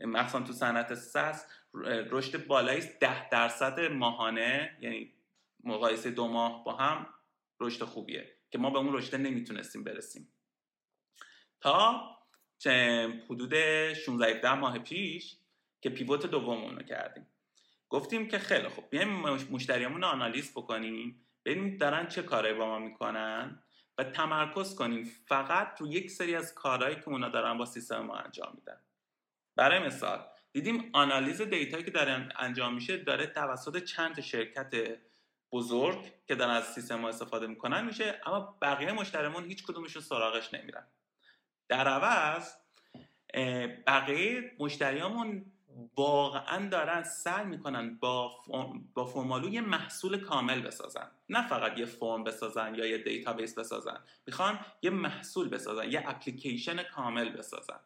[SPEAKER 2] مخصوصا تو صنعت سس رشد بالایی 10 درصد ماهانه یعنی مقایسه دو ماه با هم رشد خوبیه که ما به اون رشد نمی‌تونستیم برسیم. تا حدود 16 ماه پیش که پیوت دوممون کردیم. گفتیم که خیلی خوب بیایم مشتریامون رو آنالیز بکنیم ببینیم دارن چه کارهایی با ما می‌کنن و تمرکز کنیم. فقط رو یک سری از کارهایی که اونا دارن با سیستم ما انجام میدن. برای مثال دیدیم آنالیز دیتایی که دارن انجام میشه داره توسط چند شرکت بزرگ که دارن از سیستم ما استفاده می‌کنن میشه اما بقیه مشتریمون هیچ کدومشون سراغش نمیرن. در عوض بقیه مشتریامون واقعا دارن سعی می‌کنن با با Formaloo یه محصول کامل بسازن. نه فقط یه فرم بسازن یا یه database بسازن. می‌خوان یه محصول بسازن یه اپلیکیشن کامل بسازن.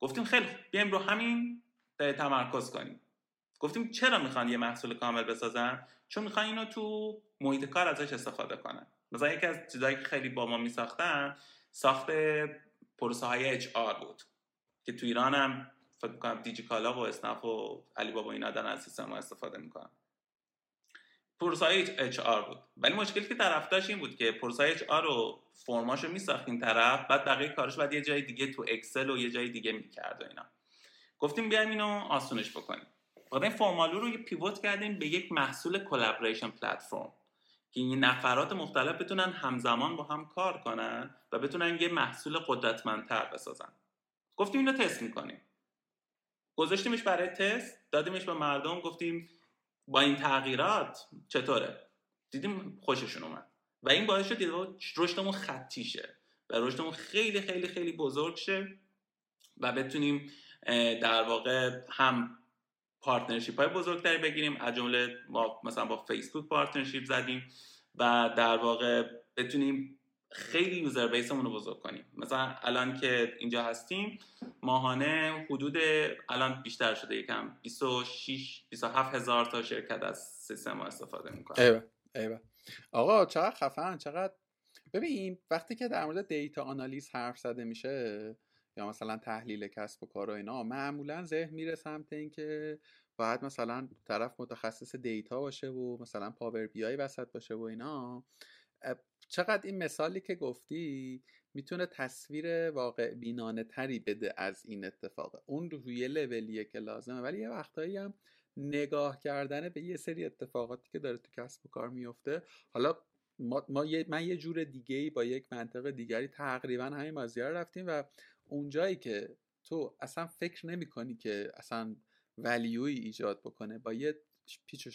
[SPEAKER 2] گفتیم خیلی بیایم رو همین تمرکز کنیم. گفتیم چرا می‌خوان یه محصول کامل بسازن؟ چون می‌خوان اینو تو محیط کار ازش استفاده کنن. مثلا یکی از چیزایی که خیلی با ما میساختن ساخت پروسه های HR بود. که تو ایران هم فکر کنم دیجیکالا و اسنپ و علی بابا اینا دارن از سیستم استفاده می‌کنن. پروسه های HR بود. ولی مشکلی که طرف داشت این بود که پروسه HR رو فرماشو میساختیم طرف بعد بقیه کارش بعد یه جای دیگه تو Excel و یه جای دیگه می‌کرد و اینا. گفتیم بیایم اینو آسونش بکنیم. بعد این Formaloo رو یه pivot کردیم به یک محصول collaboration platform که این نفرات مختلف بتونن همزمان با هم کار کنن و بتونن یه محصول قدرتمندتر بسازن. گفتیم اینو تست می‌کنیم. گذاشتیمش برای تست دادیمش به مردم گفتیم با این تغییرات چطوره؟ دیدیم خوششون اومد. و این باعث شد رشدمون خطی شه و رشدمون خیلی خیلی خیلی بزرگ شه و بتونیم در واقع هم partnership های بزرگتری بگیریم از جمله ما مثلا با فیسبوک partnership زدیم و در واقع بتونیم خیلی user base مون رو بزرگ کنیم. مثلا الان که اینجا هستیم ماهانه حدود الان بیشتر شده یکم 26 27 هزار تا شرکت از سیستم ما استفاده می‌کنه
[SPEAKER 1] ایوه ایوه. آقا چقدر خفن چقدر ببین وقتی که در مورد data آنالیز حرف زده میشه مثلا تحلیل کسب و کار و اینا معمولا ذهن میره سمت اینکه باید مثلا طرف متخصص data باشه و مثلا Power BI وسط باشه و اینا. چقدر این مثالی که گفتی می‌تونه تصویر واقع بینانه تری بده از این اتفاق؟ اون روی لولیه که لازمه. ولی یه وقتایی هم نگاه کردن به یه سری اتفاقاتی که داره تو کسب و کار میفته حالا ما, ما من یه جور دیگه با یک منطق دیگری تقریبا همین مازیار رفتیم و اونجایی که تو اصلا فکر نمی کنی که اصلا ولیوی ایجاد بکنه با یه پیچ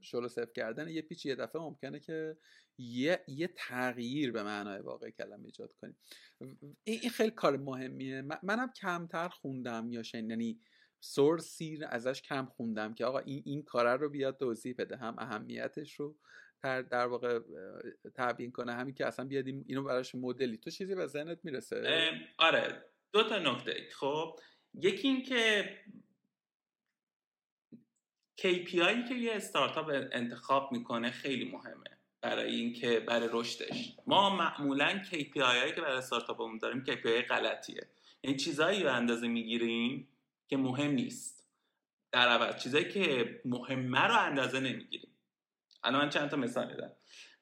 [SPEAKER 1] شلو صفر کردن یه پیچ یه دفعه ممکنه که یه, یه تغییر به معنای واقع کلمه ایجاد کنیم این خیلی کار مهمیه. منم کمتر خوندم یا شن یعنی سورسی ازش کم خوندم که آقا این این کاره رو بیاد توضیح بده. هم اهمیتش رو در واقع تبیین کنه. همین که اصلا بیاد اینو براش مدلی. تو چیزی به ذهنت می‌رسه؟
[SPEAKER 2] آره. دو تا نکته. خب یکی این که KPI که یه استارتاپ انتخاب می‌کنه خیلی مهمه برای اینکه برای رشدش. ما معمولا KPI هایی که برای استارتاپمون داریم KPI غلطیه. این چیزایی رو اندازه می‌گیریم که مهم نیست. در عوض چیزایی که مهمه رو اندازه نمی‌گیریم. الان من چند تا مثال میدم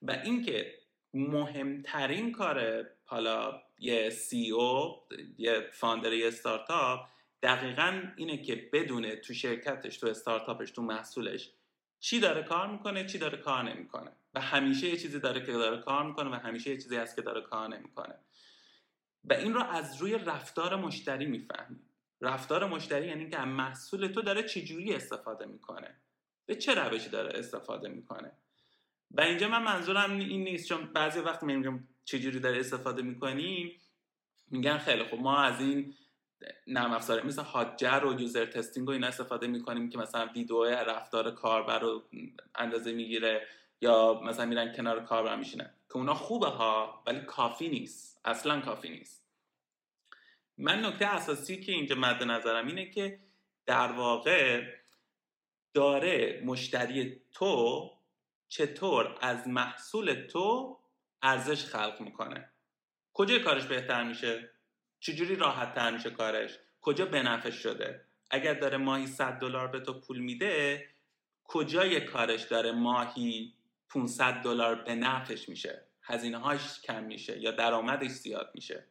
[SPEAKER 2] و اینکه مهمترین کار حالا یه سی او یه فاندر یه استارتاپ دقیقا اینه که بدونه تو شرکتش تو استارتاپش تو محصولش چی داره کار می‌کنه چی داره کار نمی‌کنه. و همیشه یه چیزی داره که داره کار می‌کنه و همیشه یه چیزی هست که داره کار نمی‌کنه. و این رو از روی رفتار مشتری می‌فهمی. رفتار مشتری یعنی که محصول تو داره چجوری استفاده می‌کنه. به چه روشی داره استفاده می‌کنه؟ و اینجا من منظورم این نیست چون بعضی وقت میگم چجوری داره استفاده می‌کنیم میگن خیلی خب ما از این نرم افزاره مثل Hotjar و user testing و اینا استفاده می‌کنیم که مثلا ویدیو رفتار کاربر رو اندازه می‌گیره یا مثلا میرن کنار کاربر میشینن. که اونا خوبه ها ولی کافی نیست. اصلا کافی نیست. من نکته اساسی که اینجا مد نظرم اینه که در واقع داره مشتری تو چطور از محصول تو ارزش خلق می‌کنه؟ کجا کارش بهتر میشه؟ چجوری راحت تر میشه کارش؟ کجا بنفش شده؟ اگر داره ماهی 100 دلار به تو پول میده کجای کارش داره ماهی 500 دلار به نفش میشه؟ هزینه هاش کم میشه یا درآمدش زیاد میشه؟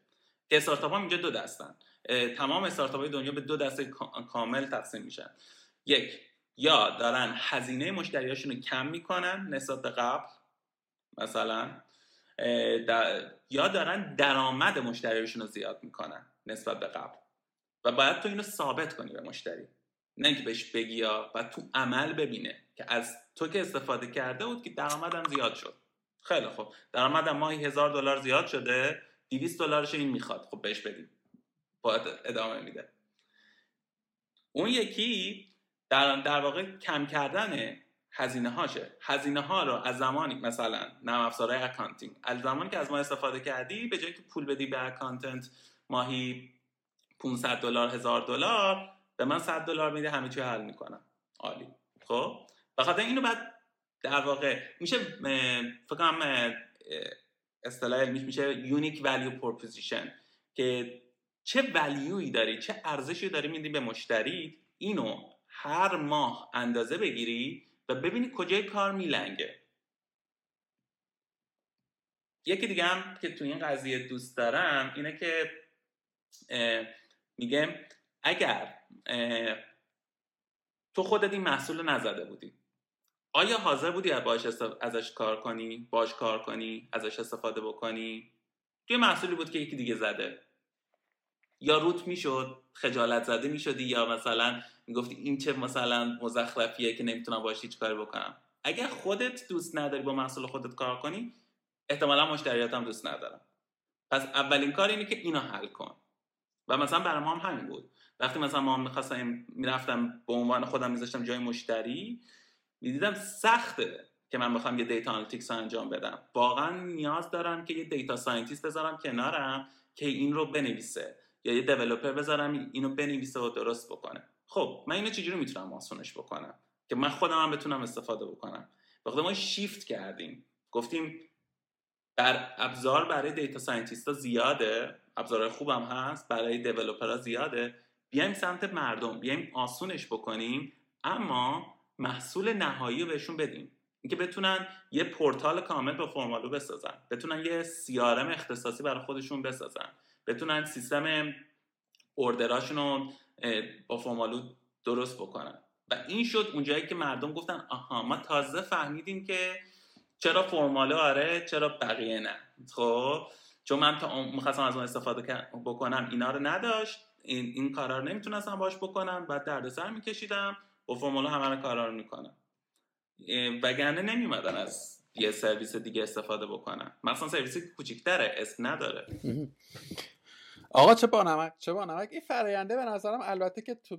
[SPEAKER 2] استارتاپ ها اینجا دو دستن. تمام استارتاپ های دنیا به دو دسته کامل تقسیم میشن. یک یا دارن هزینه مشتریاشون رو کم می‌کنن نسبت به قبل مثلا یا دارن درآمد مشتریاشون رو زیاد می‌کنن نسبت به قبل. و باید تو اینو ثابت کنی به مشتری. نه اینکه بهش بگی یا و تو عمل ببینه که از تو که استفاده کرده بود که درآمدم زیاد شد. خیلی خوب. درآمدم ماهی هزار دلار زیاد شده 200 دلارش این می‌خواد. خب بهش بدیم. باید ادامه میده. اون یکی در, در واقع کم کردن هزینه هاشه هزینه ها رو از زمانی مثلا نرم افزارهای accounting از زمانی که از ما استفاده کردی به جایی که پول بدی به accountant ماهی 500 دلار هزار دلار به من 100 دلار میده همه چی حل می‌کنم. عالی. خب؟ بخاطر اینو بعد در واقع میشه فکر کنم اصطلاح علمیش میشه unique value proposition که چه value یی داری چه ارزشی داری میدی به مشتری اینو هر ماه اندازه بگیری و ببینی کجای کار میلنگه. یکی دیگه هم که تو این قضیه دوست دارم اینه که میگه اگر تو خودت این محصول نزده بودی آیا حاضر بودی باش ازش کار کنی باش کار کنی ازش استفاده بکنی؟ توی محصولی بود که یکی دیگه زده. یا روت می‌شد خجالت زده می‌شدی یا مثلا می‌گفتی این چه مثلا مزخرفیه که نمی‌تونم باش هیچ کاری بکنم. اگر خودت دوست نداری با محصول خودت کار کنی احتمالا مشتریات هم دوست ندارم پس اولین کار اینه که اینو حل کن. و مثلا برای ما هم همین بود. وقتی مثلا ما می‌خواستم می‌رفتم به عنوان خودم میذاشتم جای مشتری می‌دیدم سخته که من بخوام یه data analytics انجام بدم. واقعا نیاز دارم که یه data scientist بذارم کنارم که این رو بنویسه یا یه developer بذارم اینو بنویسه و درست بکنه. خب من اینو چجوری می‌تونم آسونش بکنم؟ که من خودم هم بتونم استفاده بکنم. وقتی ما شیفت کردیم. گفتیم بر ابزار برای data scientist ها زیاده ابزار خوبم هست برای developer ها زیاده. بیایم سمت مردم بیایم آسونش بکنیم. اما محصول نهایی رو بهشون بدیم. اینکه بتونن یه پورتال کامل با Formaloo بسازن. بتونن یه CRM اختصاصی برای خودشون بسازن. بتونن سیستم order اشون رو با Formaloo درست بکنن. و این شد اونجایی که مردم گفتن آها ما تازه فهمیدیم که چرا فرمالو آره چرا بقیه نه. خب چون من تا می‌خواستم از اون استفاده بکنم اینا رو نداشت. این, این کارا رو نمی‌تونستم باش بکنم. بعد دردسر میکشیدم با فرمولا همه کارا رو می‌کنن وگرنه نمیمدن از یه سرویس دیگه استفاده بکنن. مثلا سرویس کوچیکتره اسم نداره.
[SPEAKER 1] آقا چه بانمک چه بانمک این فراینده به نظرم البته که تو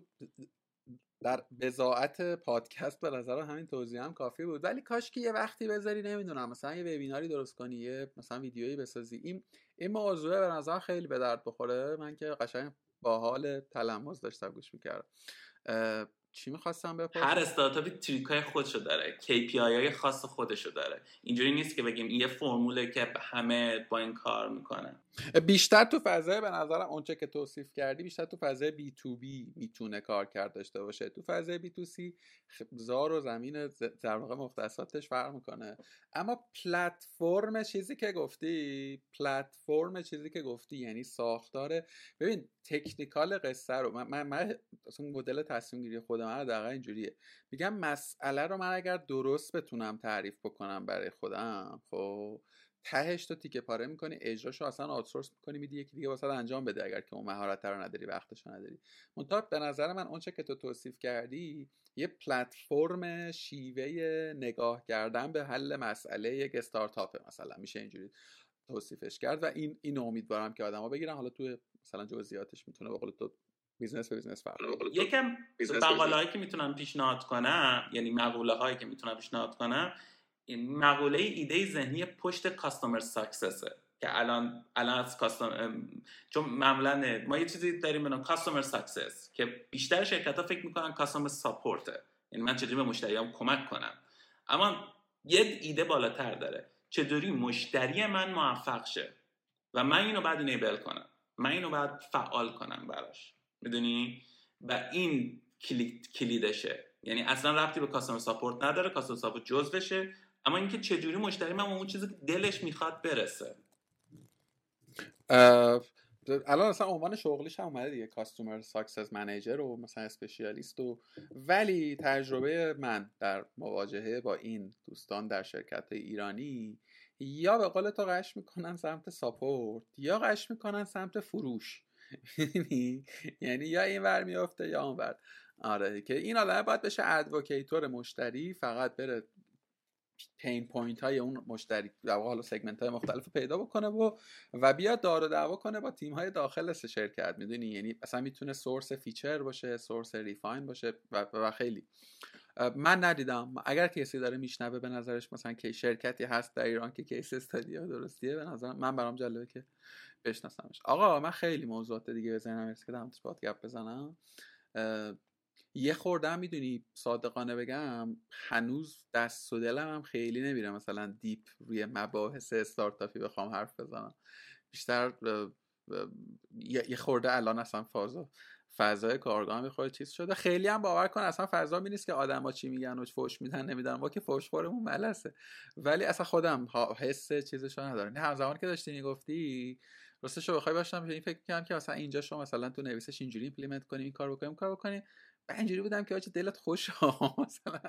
[SPEAKER 1] در بضاعت پادکست به نظرم همین توضیح هم کافی بود. ولی کاش که یه وقتی بذاری نمی‌دونم مثلا یه وبیناری درست کنی یه مثلا ویدیویی بسازی. این این موضوع به نظر خیلی به درد بخوره. من که قشنگ با حال تلمذ داشتم گوش می‌کردم. چی می‌خواستم بپرسم؟
[SPEAKER 2] هر استارتاپی metric های خودشو داره. KPI های خاص خودشو داره. اینجوری نیست که بگیم این یه فرموله که همه با این کار می‌کنن.
[SPEAKER 1] بیشتر تو فضای به نظرم اونچه که توصیف کردی بیشتر تو فضای B2B می‌تونه کار کرد داشته باشه. تو فضای B2C زار و زمین در واقع مختصاتش فرق می‌کنه. اما پلتفرم چیزی که گفتی پلتفرم چیزی که گفتی یعنی ساختار ببین تکنیکال قصه رو من من, من مدل تصمیم گیری خودم دقیقا اینجوریه. میگم مسئله رو من اگر درست بتونم تعریف بکنم برای خودم خب تهش تو تیکه پاره می‌کنی اجراشو اصلا آوتسورس می‌کنی میدی یکی دیگه واسه انجام بده اگر که اون مهارت رو نداری وقتش نداری. منتها به نظر من اونچه که تو توصیف کردی یه پلتفرم شیوه نگاه کردن به حل مسئله یک استارتاپ مثلا میشه اینجوری توصیفش کرد. و این این امیدوارم که آدما بگیرن. حالا تو مثلا جزئیاتش می‌تونه به قول تو business به business فرق
[SPEAKER 2] یکم مقاله هایی که می‌تونم پیشنهاد کنم یعنی مقوله هایی که می‌تونم پیشنهاد کنم مقوله ایده ذهنی پشت customer success ه که الان الان از customer چون معمولا ما یه چیزی داریم به نام customer success که بیشتر شرکت ها فکر می‌کنن customer support ه یعنی من چجوری به مشتریام کمک کنم. اما یه ایده بالاتر داره. چطوری مشتری من موفق شه؟ و من اینو باید enable کنم. من اینو باید فعال کنم براش. می‌دونی؟ و این کلیدشه. یعنی اصلا ربطی به customer support نداره. customer support جزوشه اما اینکه چجوری مشتری من اون چیزی که دلش می‌خواد برسه.
[SPEAKER 1] الان مثلا عنوان شغلیش هم اومده دیگه customer success manager و مثلا specialist و ولی تجربه من در مواجهه با این دوستان در شرکت ایرانی یا به قول تو غش می‌کنن سمت support یا غش می‌کنن سمت فروش. یعنی یا این ور میافته یا اون ور. آره که این آدم باید بشه educator مشتری فقط بره pain point های اون مشتری در حالا segment های مختلف پیدا بکنه و و بیاد دار و دعوا کنه با تیم های داخل شرکت می‌دونی؟ یعنی اصلا می‌تونه source feature باشه source refine باشه و, و خیلی. من ندیدم. اگر کسی داره میشنوه به نظرش مثلا که شرکتی هست در ایران که case study درستیه به نظر من برام جالبه که بشناسمش. آقا من خیلی موضوعات دیگه بزنم که دارم گپ بزنم. یه خورده می‌دونی صادقانه بگم هنوز دست و دلم هم خیلی نمیره مثلا deep روی مباحث استارتاپی بخوام حرف بزنم. بیشتر یه خورده الان اصلا فازا فضای کارگاه می‌خوره چیز شده. خیلی هم باور کن اصلا فضا می نیست که آدما چی میگن و فوش میدن نمیدن. ما که فوش خورمون ملسه. ولی اصلا خودم حس چیزشو ندارم. نه زمانی که داشتی می‌گفتی راستش رو بخوای باشم این فکر کنم که مثلا اینجا شما مثلا تو نویسش اینجوری ایمپلیمنت کنیم این کار بکنیم کار بکنیم. اینجوری بودم که آجی دلت خوش مثلا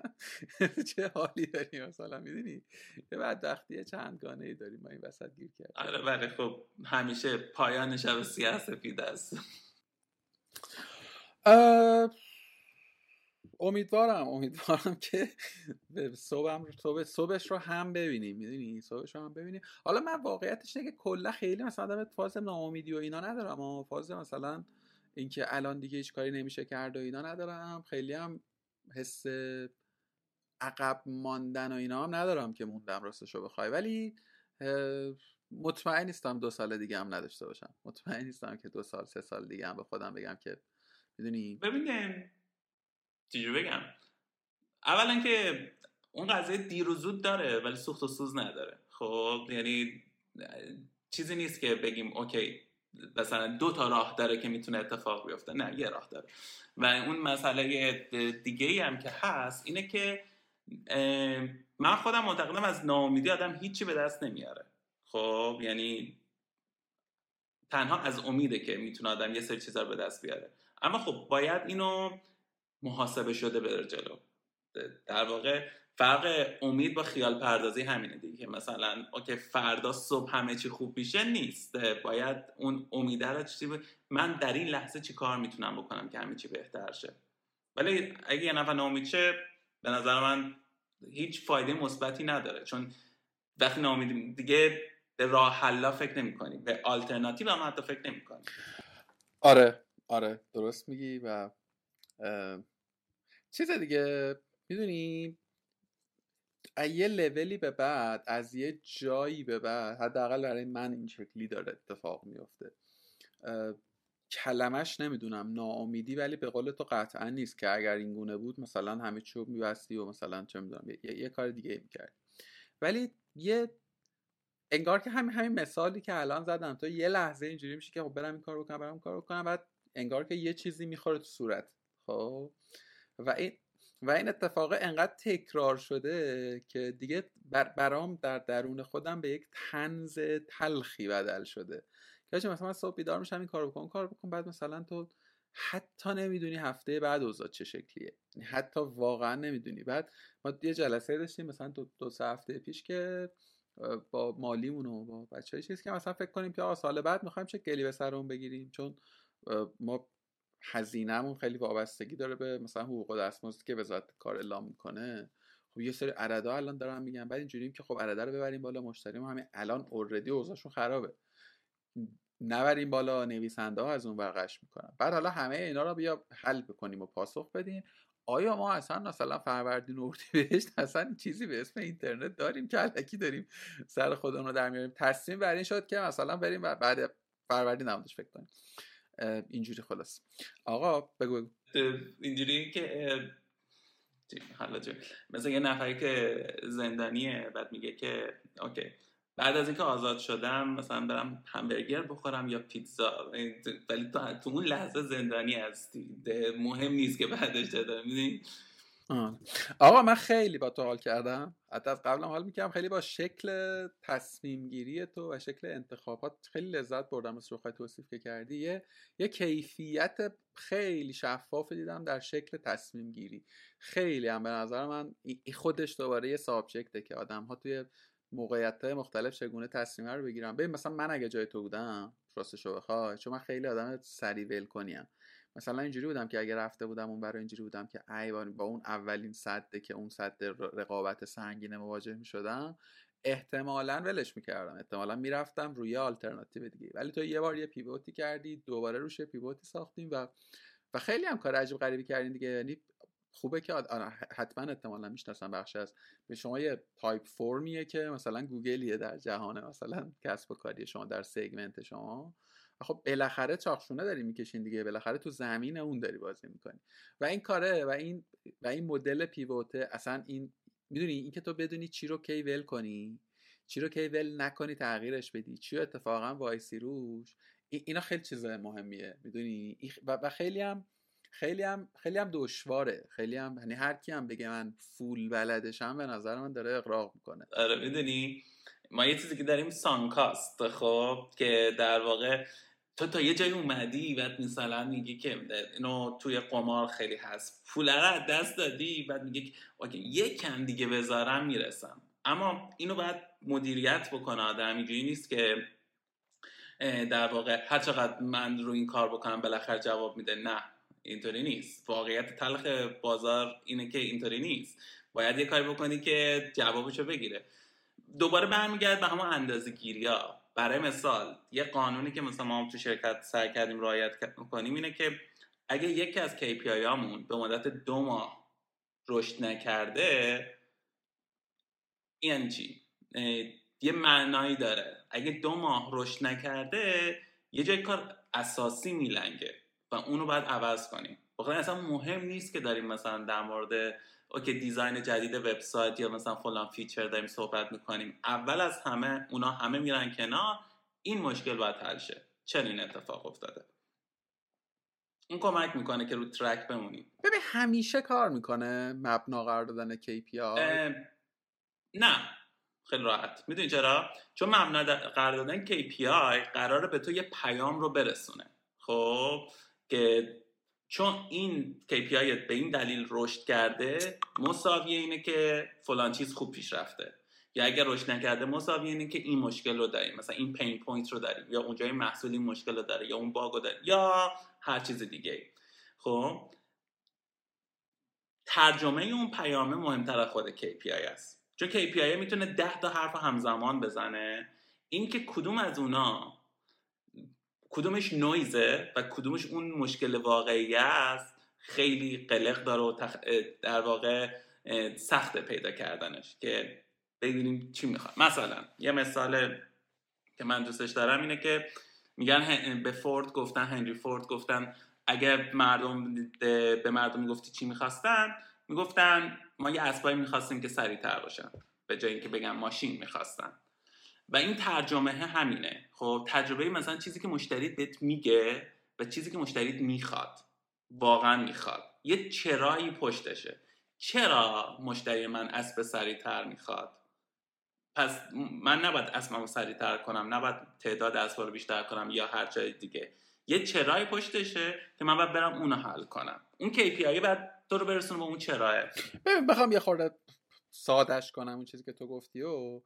[SPEAKER 1] چه حالی داری مثلا می‌دونی؟ یه بدبختی چندگانه ای داریم ما این وسط گیر کرد
[SPEAKER 2] آره ولی خب همیشه پایان شب سیاه سفید است.
[SPEAKER 1] امیدوارم امیدوارم که صبحم صبح صبحش رو هم ببینیم می‌دونی؟ صبحش رو هم ببینیم. حالا من واقعیتش اینه که کلا خیلی مثلا فاز ناامیدی و اینا ندارم اما فاز مثلا اینکه الان دیگه هیچ کاری نمیشه کرد و اینا ندارم. خیلی هم حس عقب ماندن و اینا هم ندارم که موندم راستشو بخوای. ولی مطمئن نیستم دو سال دیگه هم نداشته باشم. مطمئن نیستم که دو سال سه سال دیگه هم به خودم بگم که می‌دونی؟
[SPEAKER 2] ببینیم چجوری بگم؟ اولا که اون قضیه دیر و زود داره ولی سوخت و سوز نداره. خب یعنی چیزی نیست که بگیم اوکی مثلا دو تا راه داره که می‌تونه اتفاق بیفته. نه یه راه داره. و اون مسئله دیگه ای هم که هست اینه که من خودم معتقدم از ناامیدی آدم هیچی به دست نمیاره. خب یعنی تنها از امیده که می‌تونه آدم یه سری چیزا به دست بیاره. اما خب باید اینو محاسبه شده بره جلو. در واقع فرق امید با خیال پردازی همینه دیگه. که مثلا اوکی فردا صبح همه چی خوب میشه نیست. باید اون امیده رو چی من در این لحظه چی کار می‌تونم بکنم که همه چی بهتر شه؟ ولی اگه یه نفر ناامید شه به نظر من هیچ فایده مثبتی نداره. چون وقتی ناامید دیگه به راه حلا فکر نمی به آلترناتیو هم حتی فکر نمی
[SPEAKER 1] آره آره درست میگی و چیز دیگه می‌دونی؟ یه لولی به بعد از یه جایی به بعد حداقل برای من این شکلی داره اتفاق میفته. کلمش نمی‌دونم ناامیدی ولی به قول تو قطعا نیست که اگر این گونه بود مثلا همه چوب میبستی و مثلا چه می‌دونم یه،, یه،, کار دیگه می‌کرد ولی یه انگار که همین همین مثالی که الان زدم تو یه لحظه اینجوری میشه که خب برم این کار بکنم برم این کار بکنم بعد انگار که یه چیزی می‌خوره تو صورت. خب؟ و این و این اتفاق انقدر تکرار شده که دیگه برام در درون خودم به یک تنز تلخی بدل شده. که مثلا صبح بیدار میشم این کار بکن کار بکن بعد مثلا تو حتی نمی‌دونی هفته بعد اوضاع چه شکلیه. یعنی حتی واقعا نمی‌دونی. بعد ما یه جلسه داشتیم مثلا دو, دو سه هفته پیش که با مالیمون و با بچه چیز که مثلا فکر کنیم که سال بعد می‌خوایم چه گلی به سرمون بگیریم. چون ما هزینهمون خیلی وابستگی داره به مثلا حقوق دستمزدی که وزارت کار اعلام می‌کنه. خب یه سری عددا الان دارن میگن بعد اینجوریم که خب عددا رو ببریم بالا مشتری ما همین الان اوردی اوضاعشون خرابه. نبریم بالا نویسنده ها از اون برقش می‌کنن. بعد حالا همه اینا رو بیا حل بکنیم و پاسخ بدیم. آیا ما اصلا مثلا فروردین و بهشت اصلا چیزی به اسم اینترنت داریم که علکی داریم سر خودمون رو در میاریم؟ تصمیم بر این شد که مثلا بریم بعد فروردین نمودش فکر کنیم. اینجوری خلاص. آقا بگو بگو.
[SPEAKER 2] اینجوری که حالا مثلا یه نفری که زندانیه بعد میگه که اوکی. بعد از اینکه آزاد شدم مثلا برم همبرگر بخورم یا پیتزا. ولی تو, اون لحظه زندانی هستی. مهم نیست که بعدش دادم می‌دونی؟
[SPEAKER 1] آقا من خیلی با تو حال کردم. حتی از قبلم حال می‌کردم. خیلی با شکل تصمیم گیری تو و شکل انتخابات خیلی لذت بردم از روخای توصیف که کردی. یه, یه کیفیت خیلی شفاف دیدم در شکل تصمیم گیری خیلی هم به نظر من خودش دوباره یه سابجکته که آدم ها توی موقعیت های مختلف چگونه تصمیم رو بگیرم ببین مثلا من اگه جای تو بودم راستش رو بخوای چون من خیلی آدم سری ول کنیم مثلا اینجوری بودم که اگه رفته بودم اون برای اینجوری بودم که ای با اون اولین صده که اون صد رقابت سنگین مواجه می شدم احتمالا ولش می‌کردم. احتمالا می‌رفتم روی آلترناتیو دیگه. ولی تو یه بار یه پیوتی کردی دوباره روش پیوتی ساختیم و و خیلی هم کار عجیب غریبی کردین دیگه. یعنی خوبه که حتما احتمالا می‌شناسن بخش از به شما یه Typeform یه که مثلا گوگلیه در جهان مثلا کسب و کاری شما در segment شما. خب بالاخره شاخ و شونه داری می‌کشین دیگه بالاخره تو زمین اون داری بازی می‌کنی. و این کاره و این و این مدل pivot ه اصلا این می‌دونی اینکه تو بدونی چی رو کی ول کنی چی رو کی ول نکنی تغییرش بدی چی رو اتفاقا وایسی روش اینا خیلی چیز مهمیه می‌دونی؟ و خیلی هم خیلی هم خیلی هم دشواره خیلی هم یعنی هر کی هم بگه من فول بلدشم به نظر من داره اقراق می‌کنه.
[SPEAKER 2] آره می‌دونی؟ ما یه چیزی که داریم سانکاست خب که در واقع تو تا یه جایی اومدی بعد مثلا میگی که اینو توی قمار خیلی هست. پول رو دست دادی بعد میگی اوکی یک کم دیگه بذارم می‌رسم. اما اینو باید مدیریت بکنه آدم. اینجوری نیست که در واقع هر چقدر من رو این کار بکنم بالاخره جواب میده. نه اینطوری نیست. واقعیت تلخ بازار اینه که اینطوری نیست. باید یه کاری بکنی که جوابشو بگیره. دوباره برمیگرد به همون اندازه گیری ها برای مثال یه قانونی که مثلا ما تو شرکت سعی کردیم رعایت کنیم اینه که اگه یکی از KPI هامون به مدت دو ماه رشد نکرده این چی یه معنایی داره. اگه دو ماه رشد نکرده یه جای کار اساسی میلنگه و اونو باید عوض کنیم. بخاطر اصلا مهم نیست که داریم مثلا در مورد okay design جدید وبسایت یا مثلا فلان feature داریم صحبت می‌کنیم. اول از همه اونا همه میرن کنار این مشکل باید حل شه. چرا این اتفاق افتاده. این کمک می‌کنه که رو track بمونیم.
[SPEAKER 1] ببین همیشه کار می‌کنه مبنا قرار دادن KPI
[SPEAKER 2] نه. خیلی راحت. می‌دونی چرا؟ چون مبنا قرار دادن KPI قراره به تو یه پیام رو برسونه. خب که چون این KPI به این دلیل رشد کرده مساویه اینه که فلان چیز خوب پیش رفته یا اگر رشد نکرده مساویه اینه که این مشکل رو داریم. مثلا این pain point رو داریم. یا اونجای محصول این مشکل رو داره. یا اون bug رو داره. یا هر چیز دیگه خب؟ ترجمه اون پیامه مهمتر از خود KPI است. چون KPI می‌تونه ده تا حرف همزمان بزنه. اینکه کدوم از اونا کدومش نویزه و کدومش اون مشکل واقعی است خیلی قلق داره و در واقع سخت پیدا کردنش که ببینیم چی می‌خواد. مثلا یه مثال که من دوستش دارم اینه که میگن به فورد گفتن هنری فورد گفتن اگر مردم به مردم می‌گفتی چی می‌خواستن می‌گفتن ما یه اسبایی می‌خواستیم که سریعتر باشن به جای اینکه بگن ماشین می‌خواستن. و این ترجمه همینه. خب تجربه مثلا چیزی که مشتری بهت میگه و چیزی که مشتری می‌خواد. واقعا می‌خواد. یه چرایی پشتشه. چرا مشتری من اسب سریعتر می‌خواد؟ پس من نباید اسبمو سریعتر کنم. نباید تعداد اسبا رو بیشتر کنم یا هر جای دیگه. یه چرایی پشتشه که من باید برم اونو حل کنم. اون KPI بعد تو رو برسونه به اون چراه
[SPEAKER 1] بخوام یه خورده سادش کنم اون چیزی که تو گفتی و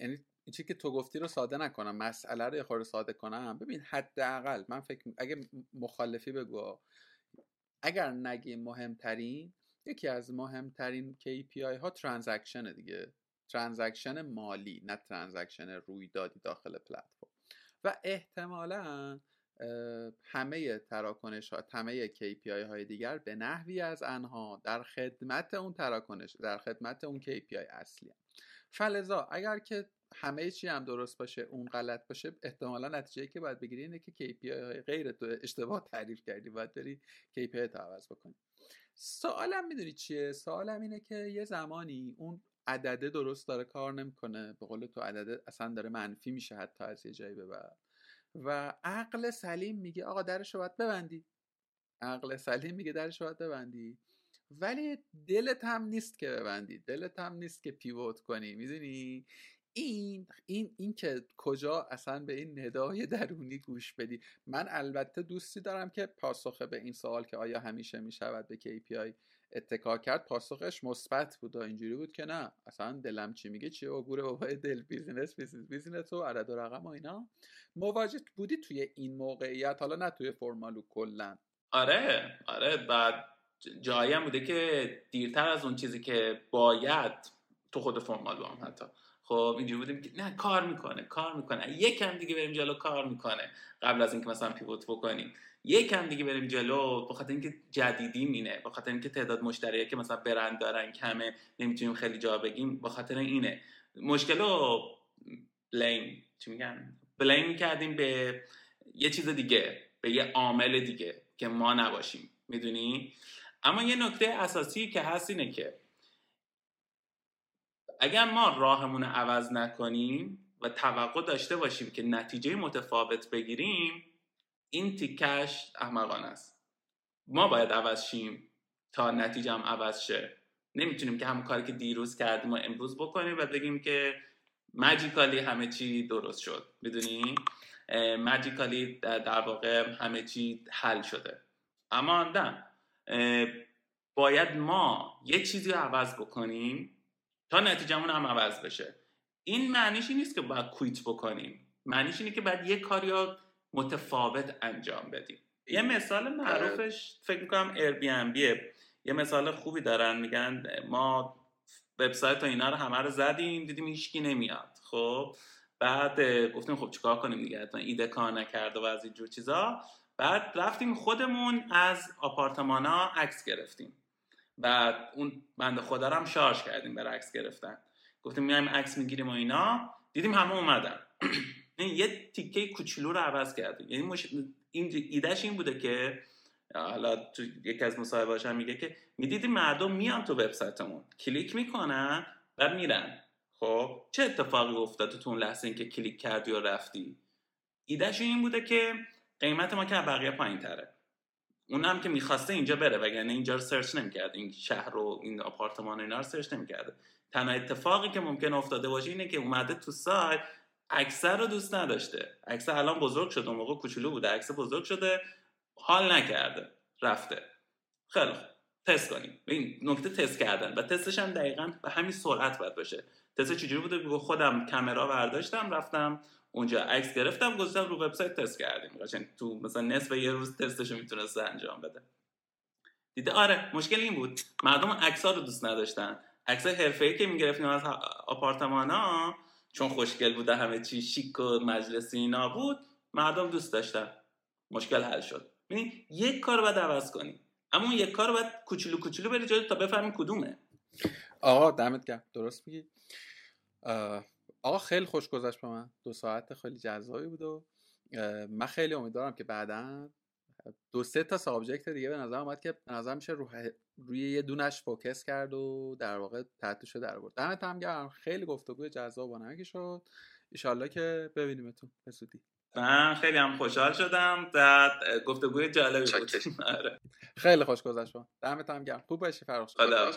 [SPEAKER 1] یعنی این چیزی که تو گفتی رو ساده نکنم مسئله رو یه ساده کنم. ببین حداقل من فکر اگه مخالفی بگو. اگر نگی مهمترین یکی از مهمترین KPI ها transaction دیگه. transaction مالی نه transaction رویدادی داخل پلتفرم. و احتمالا همه تراکنش ها همه KPI های دیگر به نحوی از آنها در خدمت اون تراکنش در خدمت اون KPI اصلی هم. فلذا اگر که همه چی هم درست باشه اون غلط باشه احتمالا نتیجه که باید بگیری اینه که KPI های غیر تو اشتباه تعریف کردی باید بری KPI تو عوض بکنی. سوالم می‌دونی چیه؟ سوالم اینه که یه زمانی اون عدده درست داره کار نمی‌کنه به قول تو عدده اصلا داره منفی میشه حتی از یه جایی به بعد. و عقل سلیم میگه آقا درش باید ببندی. عقل سلیم میگه درش باید ببندی. ولی دلت هم نیست که ببندی. دلت هم نیست که پیوت کنی. می‌دونی؟ این این این که کجا اصلا به این ندای درونی گوش بدی. من البته دوستی دارم که پاسخ به این سوال که آیا همیشه می‌شود به KPI اتکا کرد پاسخش مثبت بود و اینجوری بود که نه. اصلا دلم چی میگه؟ چیه؟ عبور بابای دل business business business و عدد و رقم و اینا. مواجه بودی توی این موقعیت؟ حالا نه توی فرمالو کلا.
[SPEAKER 2] آره آره. بعد جایی هم بوده که دیرتر از اون چیزی که باید تو خود فرمالو هم حتی. خب اینجوری بودیم که نه کار می‌کنه کار می‌کنه. یکم دیگه بریم جلو کار می‌کنه. قبل از اینکه مثلا پیوت بکنیم. یکم دیگه بریم جلو بخاطر اینکه جدیدی مینه بخاطر اینکه تعداد مشتریه که مثلا برند دارن کمه نمی‌تونیم خیلی جا بگیم بخاطر اینه. مشکل رو بلیم چی میگن؟ بلیم کردیم به یه چیز دیگه به یه عامل دیگه که ما نباشیم. می‌دونی؟ اما یه نکته اساسی که هست اینه که اگر ما راهمون عوض نکنیم و توقع داشته باشیم که نتیجه متفاوت بگیریم این تیکش احمقانه است. ما باید عوض شیم تا نتیجه هم عوض شه. نمی‌تونیم که همون کاری که دیروز کردیم و امروز بکنیم و بگیم که ماجیکالی همه چی درست شد. می‌دونی؟ ماجیکالی در واقع همه چی حل شده. اما نه. باید ما یه چیزی رو عوض بکنیم تا نتیجهمون هم عوض بشه. این معنیش نیست که باید کویت بکنیم. معنیش اینه که باید یه کاری متفاوت انجام بدیم. یه مثال معروفش فکر می‌کنم ایر یه مثال خوبی دارن. میگن ما وبسایت و اینا رو همه رو زدیم. دیدیم هیچکی نمیاد. خب بعد گفتیم خب چیکار کنیم دیگه؟ حتما ایده کار نکرده و از اینجور چیزا. بعد رفتیم خودمون از آپارتمان ها عکس گرفتیم. بعد اون بند خدا رو هم شارژ کردیم بر عکس گرفتن. گفتیم میایم عکس می‌گیریم و اینا. دیدیم همه اومدن. این یه تیکه کوچولو رو عوض کرده یعنی مش... این ایدهش این بوده که حالا تو یکی از مصاحبه‌هاش هم میگه که می‌دیدی مردم میان تو وبسایتمون. کلیک می‌کنن و میرن. خب چه اتفاقی افتاد تو اون لحظه اینکه کلیک کردی و رفتی؟ ایدهش این بوده که قیمت ما که بقیه پایین تره اون هم که می‌خواسته اینجا بره وگرنه اینجا رو search نمی‌کرد. این شهر و این آپارتمان اینا رو search نمی‌کرده تنها اتفاقی که ممکن افتاده باشه اینه که اومده تو سایت اکثر رو دوست نداشته. اکثر الان بزرگ شده اون موقع کوچولو بوده. عکس بزرگ شده حال نکرده رفته. خیلی تست کنیم. این نکته تست کردن. و تستش هم دقیقا به همین سرعت باید باشه. تست چجوری بوده؟ خودم کامرا برداشتم رفتم اونجا عکس گرفتم گذاشتم رو وبسایت تست کردیم. قشنگ تو مثلا نصف یه روز تستش می‌تونسته انجام بده. دیده آره مشکل این بود. مردم عکس‌ها رو دوست نداشتن. عکس حرفه‌ای که می‌گرفتیم از آپارتمانا چون خوشگل بوده همه چی شیک و مجلسی اینا بود مردم دوست داشتن. مشکل حل شد. ببین یک کار باید عوض کنی. اما اون یک کار باید کوچولو کوچولو بری جلو تا بفهمی کدومه.
[SPEAKER 1] آقا دمت گرم. درست میگی. آقا خیلی خوش گذشت به من. دو ساعت خیلی جذابی بود و من خیلی امیدوارم که بعدا دو سه تا subject دیگه به نظر اومد که به نظر میشه روی یه دونش focus کرد و در واقع تهشو در آورد دمت هم گرم. خیلی گفتگوی جذاب و نمکی شد. ایشالله که ببینیمتون. به زودی.
[SPEAKER 2] من خیلی هم خوشحال شدم. در گفتگوی جالبی بود.
[SPEAKER 1] خیلی خوش گذشت دمت هم گرم. خوب باشی فراخ.
[SPEAKER 2] خدا